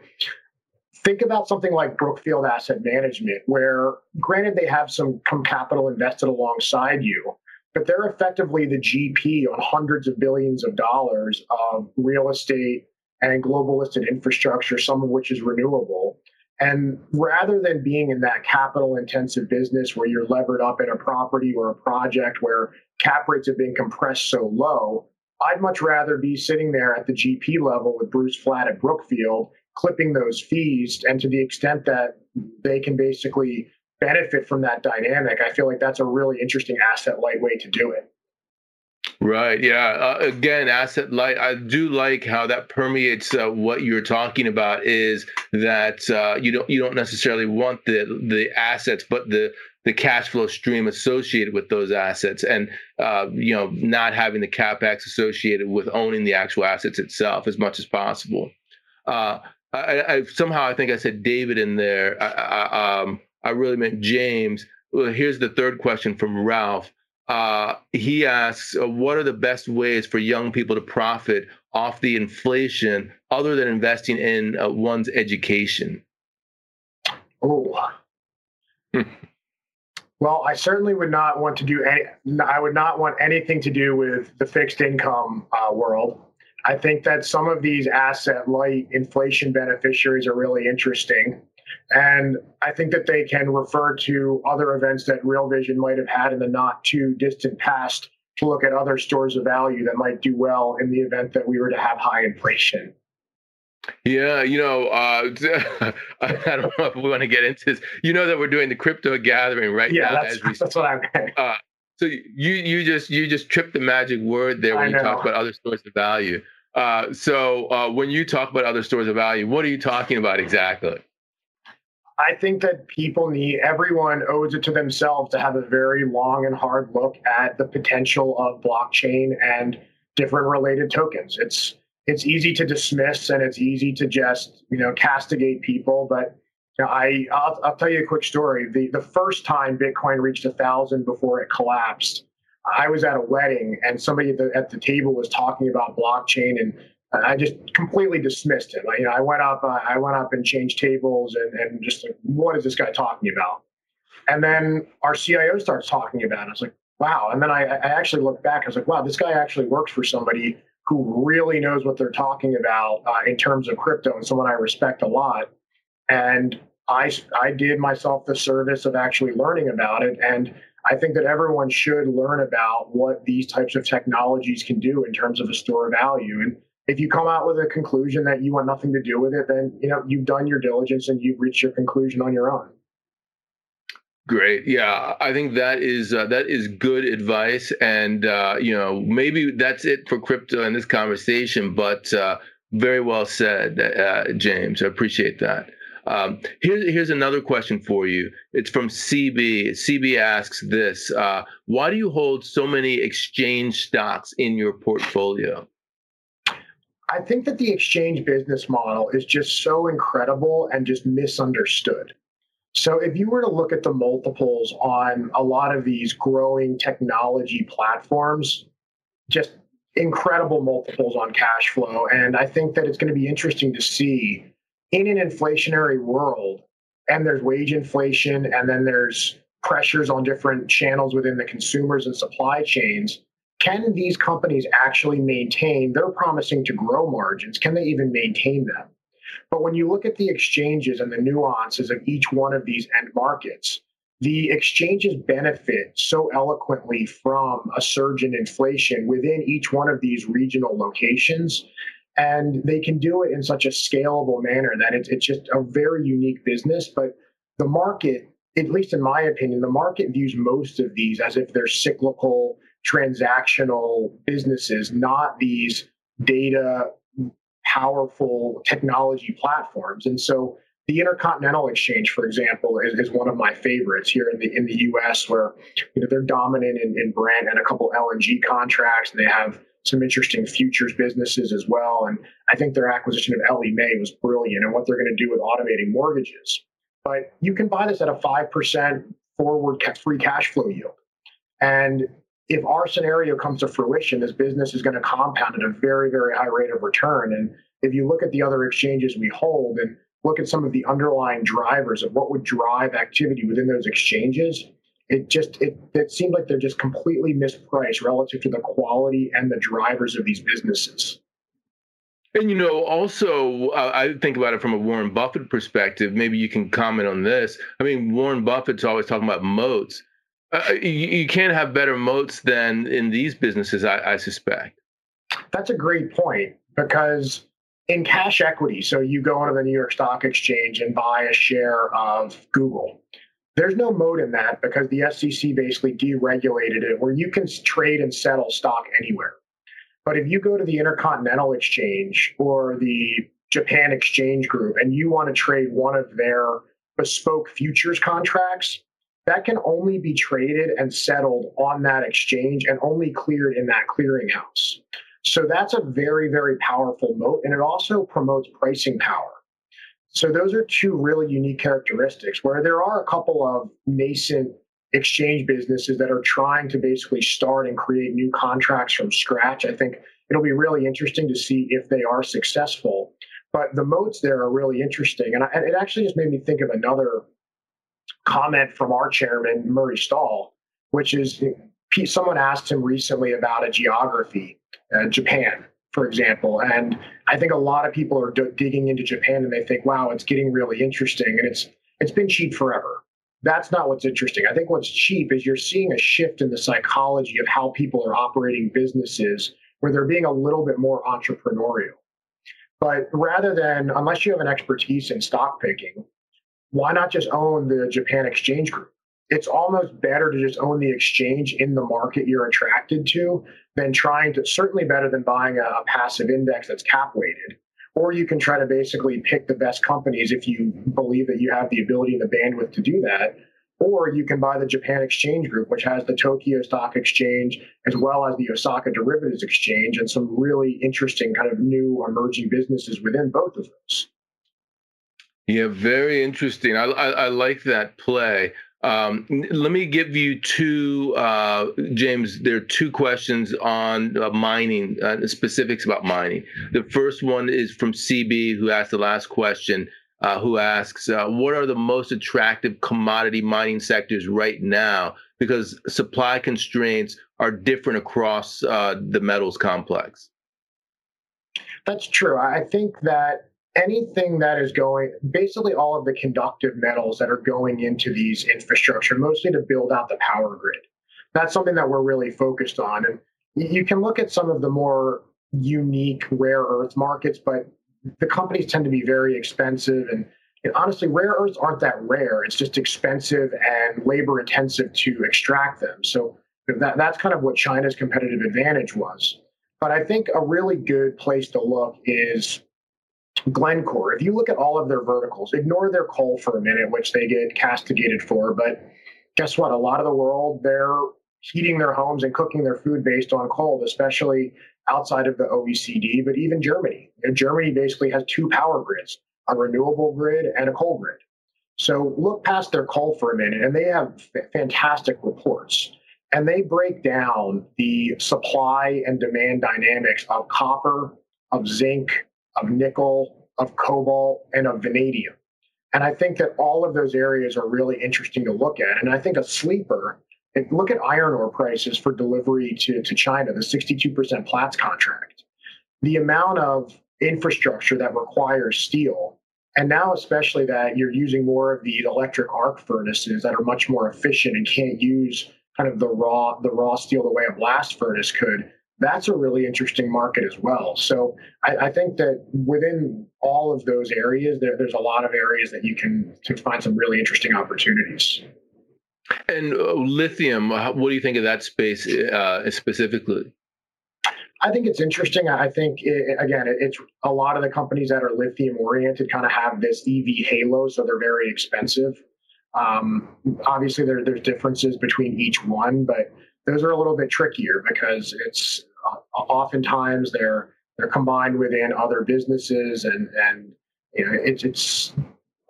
think about something like Brookfield Asset Management, where granted they have some capital invested alongside you but they're effectively the GP on hundreds of billions of dollars of real estate and global listed infrastructure, some of which is renewable. And rather than being in that capital intensive business where you're levered up in a property or a project where cap rates have been compressed so low, I'd much rather be sitting there at the GP level with Bruce Flatt at Brookfield, clipping those fees. And to the extent that they can basically benefit from that dynamic, I feel like that's a really interesting asset light way to do it. Right. Yeah. Uh, again, asset light. I do like how that permeates uh, what you're talking about. Is that uh, you don't you don't necessarily want the the assets, but the the cash flow stream associated with those assets, and uh, you know not having the capex associated with owning the actual assets itself as much as possible. Uh, I, I, somehow I think I said David in there. I, um, I really meant James. Well, here's the third question from Ralph. Uh, he asks, uh, what are the best ways for young people to profit off the inflation other than investing in uh, one's education? Oh. well, I certainly would not want to do any, I would not want anything to do with the fixed income uh, world. I think that some of these asset light inflation beneficiaries are really interesting. And I think that they can refer to other events that Real Vision might have had in the not too distant past to look at other stores of value that might do well in the event that we were to have high inflation. Yeah, you know, uh, I don't know if we want to get into this. You know that we're doing the crypto gathering right yeah, now. That's, that's what I'm. uh, so you you just you just tripped the magic word there when you talk about other stores of value. Uh, so uh, when you talk about other stores of value, what are you talking about exactly? I think that people need, everyone owes it to themselves to have a very long and hard look at the potential of blockchain and different related tokens. It's it's easy to dismiss and it's easy to just you know castigate people, but you know, I I'll, I'll tell you a quick story. The the first time Bitcoin reached a thousand before it collapsed, I was at a wedding and somebody at the, at the table was talking about blockchain and I just completely dismissed him. I, you know, I went up, uh, I went up and changed tables, and, and just like, what is this guy talking about? And then our CIO starts talking about it. I was like, wow. And then I, I actually looked back. I was like, wow, this guy actually works for somebody who really knows what they're talking about uh, in terms of crypto, and someone I respect a lot. And I, I did myself the service of actually learning about it. And I think that everyone should learn about what these types of technologies can do in terms of a store of value. And if you come out with a conclusion that you want nothing to do with it, then you know you've done your diligence and you've reached your conclusion on your own. Great. Yeah, I think that is uh, that is good advice, and uh, you know maybe that's it for crypto in this conversation. But uh, very well said, uh, James. I appreciate that. Um, here's here's another question for you. It's from CB. CB asks this: uh, Why do you hold so many exchange stocks in your portfolio? I think that the exchange business model is just so incredible and just misunderstood. So, if you were to look at the multiples on a lot of these growing technology platforms, just incredible multiples on cash flow. And I think that it's going to be interesting to see in an inflationary world, and there's wage inflation, and then there's pressures on different channels within the consumers and supply chains can these companies actually maintain? They're promising to grow margins. Can they even maintain them? But when you look at the exchanges and the nuances of each one of these end markets, the exchanges benefit so eloquently from a surge in inflation within each one of these regional locations. And they can do it in such a scalable manner that it's, it's just a very unique business. But the market, at least in my opinion, the market views most of these as if they're cyclical, transactional businesses, not these data powerful technology platforms. And so the Intercontinental Exchange, for example, is, is one of my favorites here in the in the U.S., where you know they're dominant in, in Brent and a couple LNG contracts, and they have some interesting futures businesses as well. And I think their acquisition of Ellie Mae was brilliant, and what they're going to do with automating mortgages. But you can buy this at a five percent forward free cash flow yield, and if our scenario comes to fruition, this business is going to compound at a very, very high rate of return. And if you look at the other exchanges we hold and look at some of the underlying drivers of what would drive activity within those exchanges, it just it it seems like they're just completely mispriced relative to the quality and the drivers of these businesses. And you know, also, uh, I think about it from a Warren Buffett perspective. Maybe you can comment on this. I mean, Warren Buffett's always talking about moats. Uh, uh, you, you, can't have better moats than in these businesses, I, I suspect. That's a great point because in cash equity, so you go onto the New York Stock Exchange and buy a share of Google. There's no moat in that because the SEC basically deregulated it where you can trade and settle stock anywhere. But if you go to the Intercontinental Exchange or the Japan Exchange Group and you want to trade one of their bespoke futures contracts, that can only be traded and settled on that exchange and only cleared in that clearinghouse. So that's a very, very powerful moat, and it also promotes pricing power. So those are two really unique characteristics where there are a couple of nascent exchange businesses that are trying to basically start and create new contracts from scratch. I think it'll be really interesting to see if they are successful. But the moats there are really interesting. And, I, and it actually just made me think of another comment from our chairman, Murray Stahl, which is someone asked him recently about a geography, uh, Japan, for example. And I think a lot of people are d- digging into Japan and they think, wow, it's getting really interesting. And it's it's been cheap forever. That's not what's interesting. I think what's cheap is you're seeing a shift in the psychology of how people are operating businesses where they're being a little bit more entrepreneurial. But rather than, unless you have an expertise in stock picking, why not just own the Japan Exchange Group? It's almost better to just own the exchange in the market you're attracted to than trying to, certainly better than buying a, a passive index that's cap weighted. Or you can try to basically pick the best companies if you believe that you have the ability and the bandwidth to do that. Or you can buy the Japan Exchange Group, which has the Tokyo Stock Exchange as well as the Osaka Derivatives Exchange and some really interesting kind of new emerging businesses within both of those. Yeah, very interesting. I, I, I like that play. Um, let me give you two, uh, James. There are two questions on uh, mining, uh, specifics about mining. The first one is from CB, who asked the last question, uh, who asks, uh, What are the most attractive commodity mining sectors right now? Because supply constraints are different across uh, the metals complex. That's true. I think that anything that is going, basically all of the conductive metals that are going into these infrastructure, mostly to build out the power grid. That's something that we're really focused on. And you can look at some of the more unique rare earth markets, but the companies tend to be very expensive. And, honestly, rare earths aren't that rare. It's just expensive and labor intensive to extract them. So that, that's kind of what China's competitive advantage was. But I think a really good place to look is Glencore, if you look at all of their verticals, ignore their coal for a minute, which they get castigated for. But guess what? A lot of the world, they're heating their homes and cooking their food based on coal, especially outside of the OECD, but even Germany. You know, Germany basically has two power grids a renewable grid and a coal grid. So look past their coal for a minute, and they have f- fantastic reports. And they break down the supply and demand dynamics of copper, of zinc, of nickel, of cobalt, and of vanadium. And I think that all of those areas are really interesting to look at. And I think a sleeper, look at iron ore prices for delivery to, to China, the 62% Platts contract. The amount of infrastructure that requires steel. And now, especially that you're using more of the electric arc furnaces that are much more efficient and can't use kind of the raw the raw steel the way a blast furnace could. That's a really interesting market as well. So I, I think that within all of those areas, there, there's a lot of areas that you can to find some really interesting opportunities. And uh, lithium, what do you think of that space uh, specifically? I think it's interesting. I think it, again, it's a lot of the companies that are lithium oriented kind of have this EV halo, so they're very expensive. Um, obviously, there, there's differences between each one, but those are a little bit trickier because it's uh, oftentimes they're they're combined within other businesses, and and you know it's it's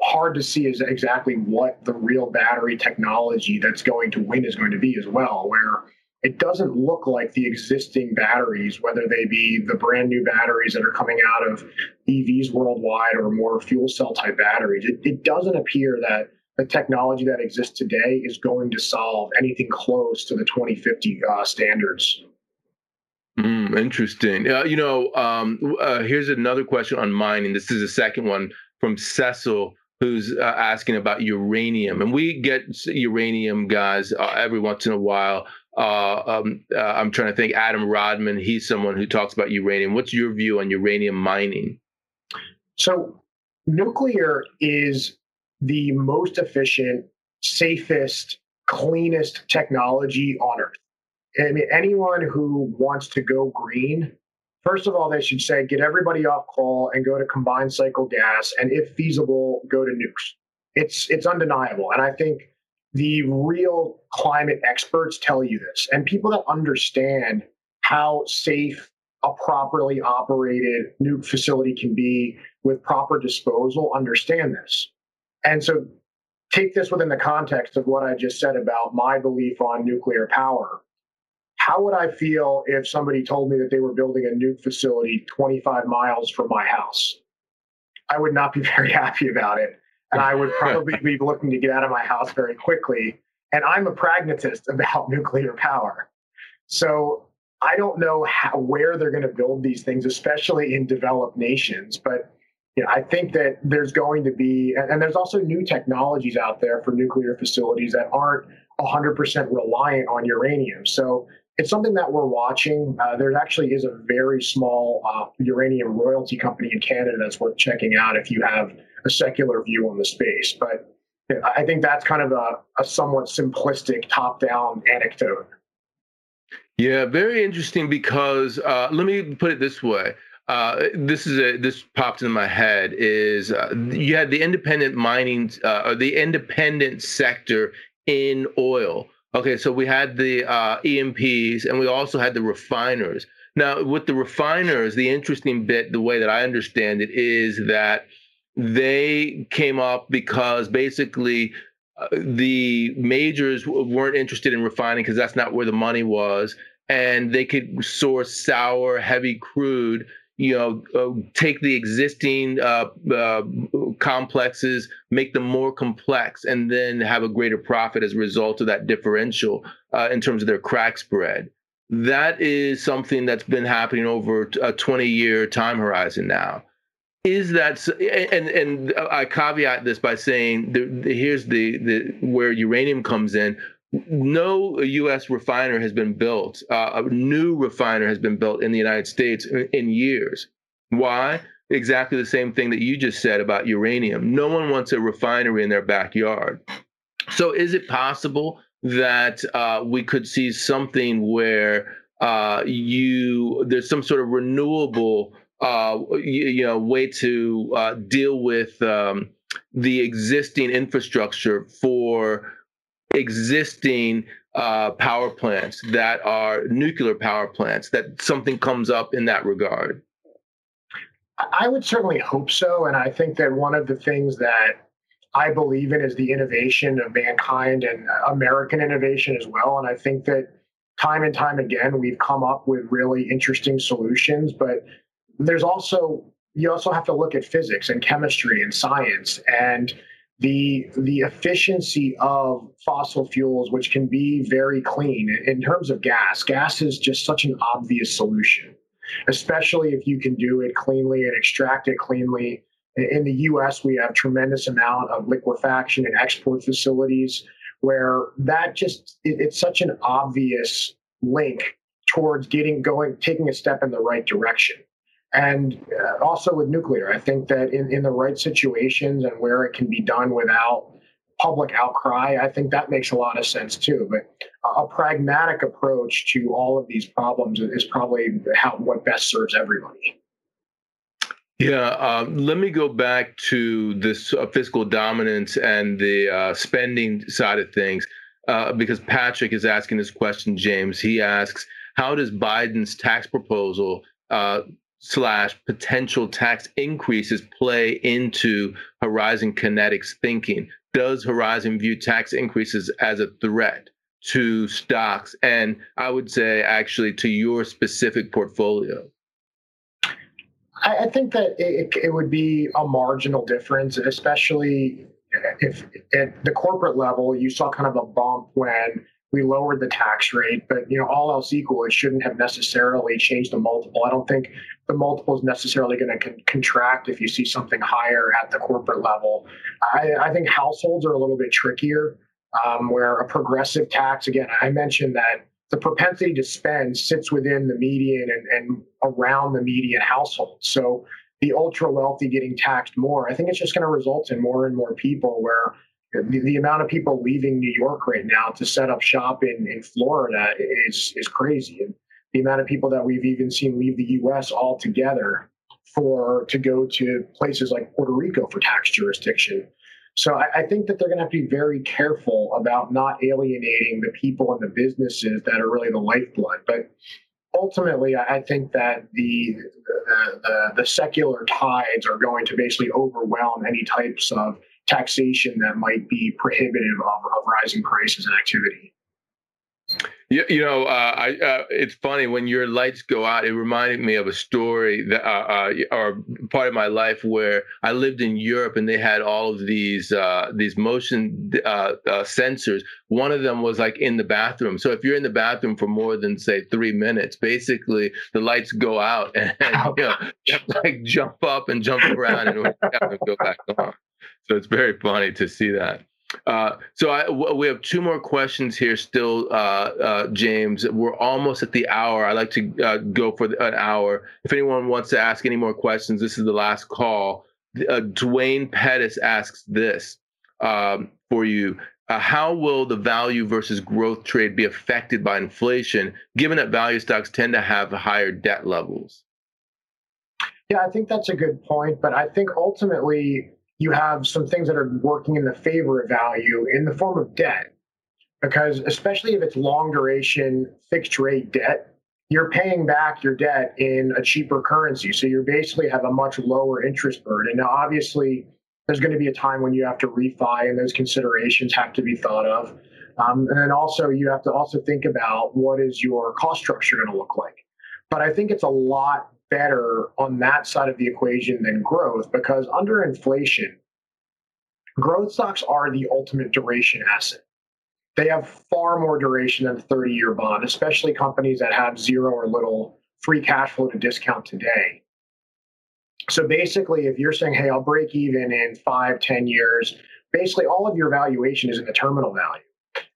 hard to see is exactly what the real battery technology that's going to win is going to be as well. Where it doesn't look like the existing batteries, whether they be the brand new batteries that are coming out of EVs worldwide or more fuel cell type batteries. It, it doesn't appear that the technology that exists today is going to solve anything close to the 2050 uh, standards. Mm, interesting. Uh, you know, um, uh, here's another question on mining. This is the second one from Cecil, who's uh, asking about uranium. And we get uranium guys uh, every once in a while. Uh, um, uh, I'm trying to think. Adam Rodman, he's someone who talks about uranium. What's your view on uranium mining? So, nuclear is the most efficient, safest, cleanest technology on Earth. I mean, anyone who wants to go green, first of all, they should say get everybody off coal and go to combined cycle gas, and if feasible, go to nukes. It's it's undeniable, and I think the real climate experts tell you this, and people that understand how safe a properly operated nuke facility can be with proper disposal understand this. And so take this within the context of what I just said about my belief on nuclear power. How would I feel if somebody told me that they were building a nuke facility 25 miles from my house? I would not be very happy about it and I would probably be looking to get out of my house very quickly. And I'm a pragmatist about nuclear power. So I don't know how, where they're going to build these things, especially in developed nations. But you know, I think that there's going to be, and there's also new technologies out there for nuclear facilities that aren't 100% reliant on uranium. So it's something that we're watching. Uh, there actually is a very small uh, uranium royalty company in Canada that's worth checking out if you have a secular view on the space. But I think that's kind of a, a somewhat simplistic top down anecdote. Yeah, very interesting because uh, let me put it this way. Uh, this is a this popped in my head is uh, you had the independent mining uh, or the independent sector in oil. Okay, so we had the uh, E&Ps and we also had the refiners. Now, with the refiners, the interesting bit, the way that I understand it, is that they came up because basically uh, the majors weren't interested in refining because that's not where the money was and they could source sour heavy crude you know uh, take the existing uh, uh, complexes make them more complex and then have a greater profit as a result of that differential uh, in terms of their crack spread that is something that's been happening over a 20 year time horizon now is that and and I caveat this by saying the, the, here's the the where uranium comes in. No U.S. refiner has been built. Uh, a new refiner has been built in the United States in, years. Why? Exactly the same thing that you just said about uranium. No one wants a refinery in their backyard. So, is it possible that uh, we could see something where uh, you there's some sort of renewable uh, you, you, know way to uh, deal with um, the existing infrastructure for existing uh, power plants that are nuclear power plants. That something comes up in that regard. I would certainly hope so, and I think that one of the things that I believe in is the innovation of mankind and American innovation as well. And I think that time and time again, we've come up with really interesting solutions, but there's also you also have to look at physics and chemistry and science and the the efficiency of fossil fuels which can be very clean in terms of gas gas is just such an obvious solution especially if you can do it cleanly and extract it cleanly. In the US, we have tremendous amount of liquefaction and export facilities where that just it, it's such an obvious link towards getting going taking a step in the right direction and uh, also with nuclear i think that in, in the right situations and where it can be done without public outcry i think that makes a lot of sense too but a, a pragmatic approach to all of these problems is probably how what best serves everybody yeah, uh, let me go back to this uh, fiscal dominance and the uh, spending side of things, uh, because Patrick is asking this question, James. He asks, How does Biden's tax proposal uh, slash potential tax increases play into Horizon Kinetics thinking? Does Horizon view tax increases as a threat to stocks and I would say actually to your specific portfolio? I, think that it, it would be a marginal difference, especially if at the corporate level you saw kind of a bump when we lowered the tax rate, but you know, all else equal, it shouldn't have necessarily changed the multiple. I don't think the multiple is necessarily going to con- contract if you see something higher at the corporate level. I, I think households are a little bit trickier, um, where a progressive tax. Again, I mentioned that the propensity to spend sits within the median and, and around the median household. So the ultra wealthy getting taxed more, I think it's just going to result in more and more people where the, the, amount of people leaving New York right now to set up shop in, in Florida is is crazy. And the amount of people that we've even seen leave the US altogether for to go to places like Puerto Rico for tax jurisdiction so I, I think that they're going to have to be very careful about not alienating the people and the businesses that are really the lifeblood. But ultimately, I think that the, the the, the secular tides are going to basically overwhelm any types of taxation that might be prohibitive of, of rising prices and activity. You, you know, uh, I, uh, it's funny when your lights go out. It reminded me of a story that, uh, uh or part of my life where I lived in Europe and they had all of these uh, these motion uh, sensors. One of them was like in the bathroom. So if you're in the bathroom for more than say three minutes, basically the lights go out and, you, know, you have to like jump up and jump around and go back on. So it's very funny to see that. Uh, so I, w- we have two more questions here still, uh, uh, James. We're almost at the hour. I like to uh, go for the, an hour. If anyone wants to ask any more questions, this is the last call. Uh, Dwayne Pettis asks this um, for you. Uh, how will the value versus growth trade be affected by inflation, given that value stocks tend to have higher debt levels? Yeah, I think that's a good point. But I think ultimately, you have some things that are working in the favor of value in the form of debt. Because especially if it's long duration fixed rate debt, you're paying back your debt in a cheaper currency. So you basically have a much lower interest burden. Now, obviously, there's going to be a time when you have to refi, and those considerations have to be thought of. Um, and then also, you have to also think about what is your cost structure going to look like. But I think it's a lot better on that side of the equation than growth because under inflation, growth stocks are the ultimate duration asset. They have far more duration than a 30 year bond, especially companies that have zero or little free cash flow to discount today. So basically, if you're saying, hey, I'll break even in five, ten years, basically all of your valuation is in the terminal value.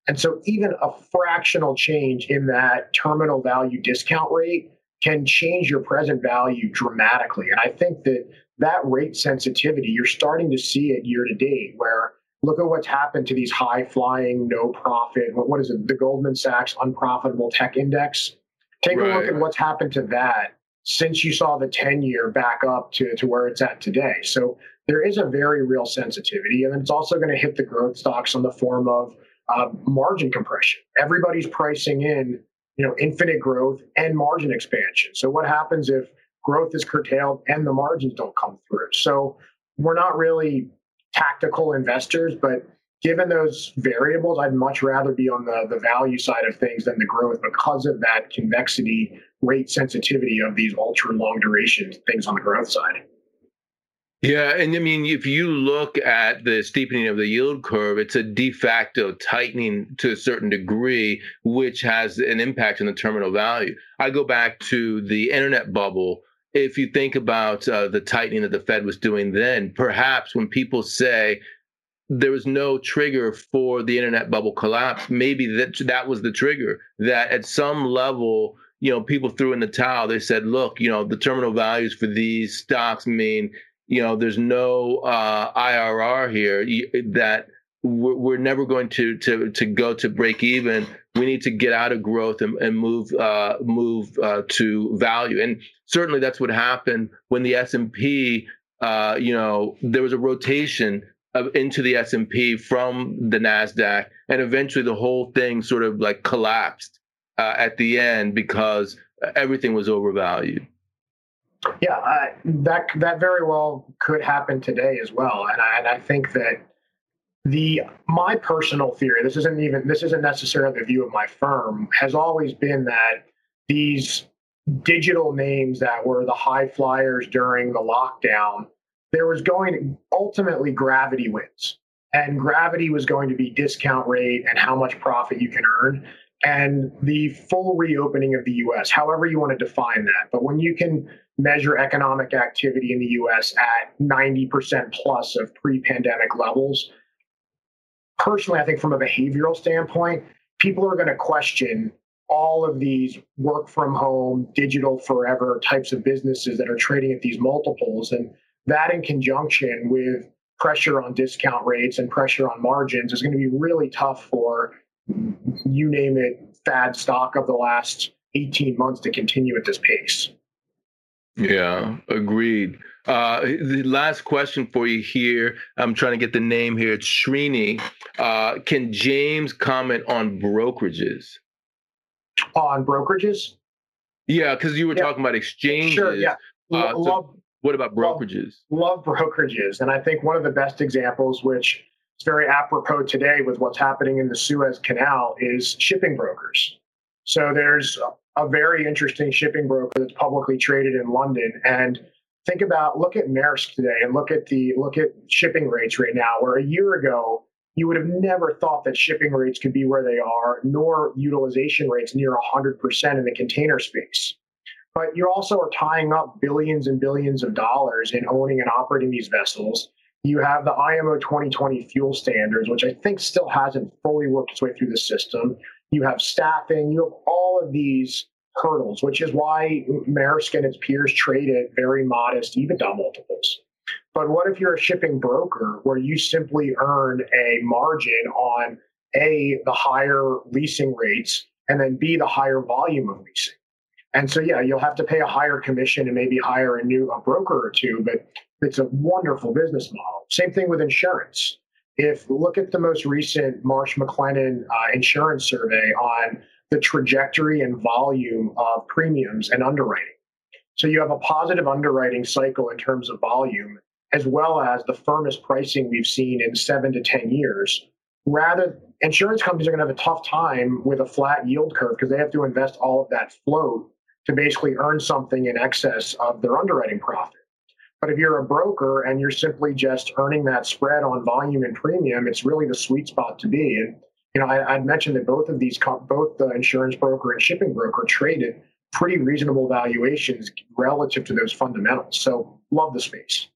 And so even a fractional change in that terminal value discount rate can change your present value dramatically. And I think that that rate sensitivity, you're starting to see it year to date, where look at what's happened to these high flying, no profit, what, what is it, the Goldman Sachs unprofitable tech index. Take right. a look at what's happened to that since you saw the 10 year back up to, to where it's at today. So there is a very real sensitivity. And it's also going to hit the growth stocks on the form of uh, margin compression. Everybody's pricing in you know, infinite growth and margin expansion. So what happens if growth is curtailed and the margins don't come through? So we're not really tactical investors, but given those variables, I'd much rather be on the, the value side of things than the growth because of that convexity rate sensitivity of these ultra long duration things on the growth side. Yeah, and I mean, if you look at the steepening of the yield curve, it's a de facto tightening to a certain degree, which has an impact on the terminal value. I go back to the internet bubble. If you think about uh, the tightening that the Fed was doing then, perhaps when people say there was no trigger for the internet bubble collapse, maybe that that was the trigger. That at some level, you know, people threw in the towel. They said, "Look, you know, the terminal values for these stocks mean." You know, there's no uh, IRR here that we're, never going to to to go to break even. We need to get out of growth and, and move uh, move uh, to value. And certainly that's what happened when the S and P. Uh, you know, there was a rotation of, into the S and P from the Nasdaq, and eventually the whole thing sort of like collapsed uh, at the end because everything was overvalued. Yeah, uh, that that very well could happen today as well, and I, and I think that the my personal theory this isn't even this isn't necessarily the view of my firm has always been that these digital names that were the high flyers during the lockdown there was going ultimately gravity wins. And gravity was going to be discount rate and how much profit you can earn and the full reopening of the US however you want to define that. But when you can measure economic activity in the US at 90% plus of pre pandemic levels. Personally, I think from a behavioral standpoint, people are going to question all of these work from home, digital forever types of businesses that are trading at these multiples. And that, in conjunction with pressure on discount rates and pressure on margins, is going to be really tough for you name it, fad stock of the last 18 months to continue at this pace. Yeah, agreed. Uh, the last question for you here. I'm trying to get the name here. It's Srini. Uh, can James comment on brokerages? On brokerages? Yeah, because you were yeah. talking about exchanges. Sure. Yeah. Uh, love, so what about brokerages? Love, love brokerages, and I think one of the best examples, which is very apropos today with what's happening in the Suez Canal, is shipping brokers. So there's a very interesting shipping broker that's publicly traded in London. And think about look at Maersk today and look at the look at shipping rates right now, where a year ago you would have never thought that shipping rates could be where they are, nor utilization rates near 100% in the container space. But you also are tying up billions and billions of dollars in owning and operating these vessels. You have the IMO 2020 fuel standards, which I think still hasn't fully worked its way through the system. You have staffing, you have all of these hurdles, which is why Maersk and its peers trade at very modest EBITDA multiples. But what if you're a shipping broker where you simply earn a margin on A, the higher leasing rates, and then B, the higher volume of leasing? And so, yeah, you'll have to pay a higher commission and maybe hire a new a broker or two, but it's a wonderful business model. Same thing with insurance. If look at the most recent Marsh McLennan uh, insurance survey on the trajectory and volume of premiums and underwriting. So you have a positive underwriting cycle in terms of volume, as well as the firmest pricing we've seen in seven to 10 years. Rather, insurance companies are going to have a tough time with a flat yield curve because they have to invest all of that float to basically earn something in excess of their underwriting profit. But if you're a broker and you're simply just earning that spread on volume and premium, it's really the sweet spot to be. And you know, I, would mentioned that both of these, both the insurance broker and shipping broker, traded pretty reasonable valuations relative to those fundamentals. So, love the space.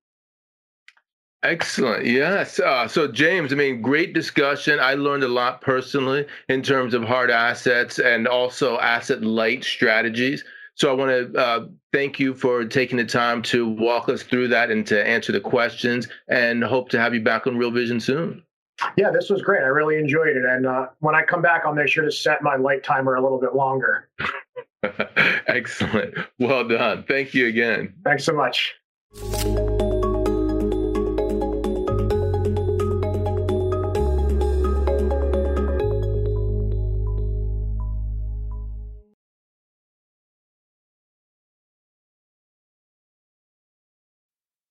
Excellent. Yes. Uh, so, James, I mean, great discussion. I learned a lot personally in terms of hard assets and also asset light strategies. So, I want to uh, thank you for taking the time to walk us through that and to answer the questions, and hope to have you back on Real Vision soon. Yeah, this was great. I really enjoyed it. And uh, when I come back, I'll make sure to set my light timer a little bit longer. Excellent. Well done. Thank you again. Thanks so much.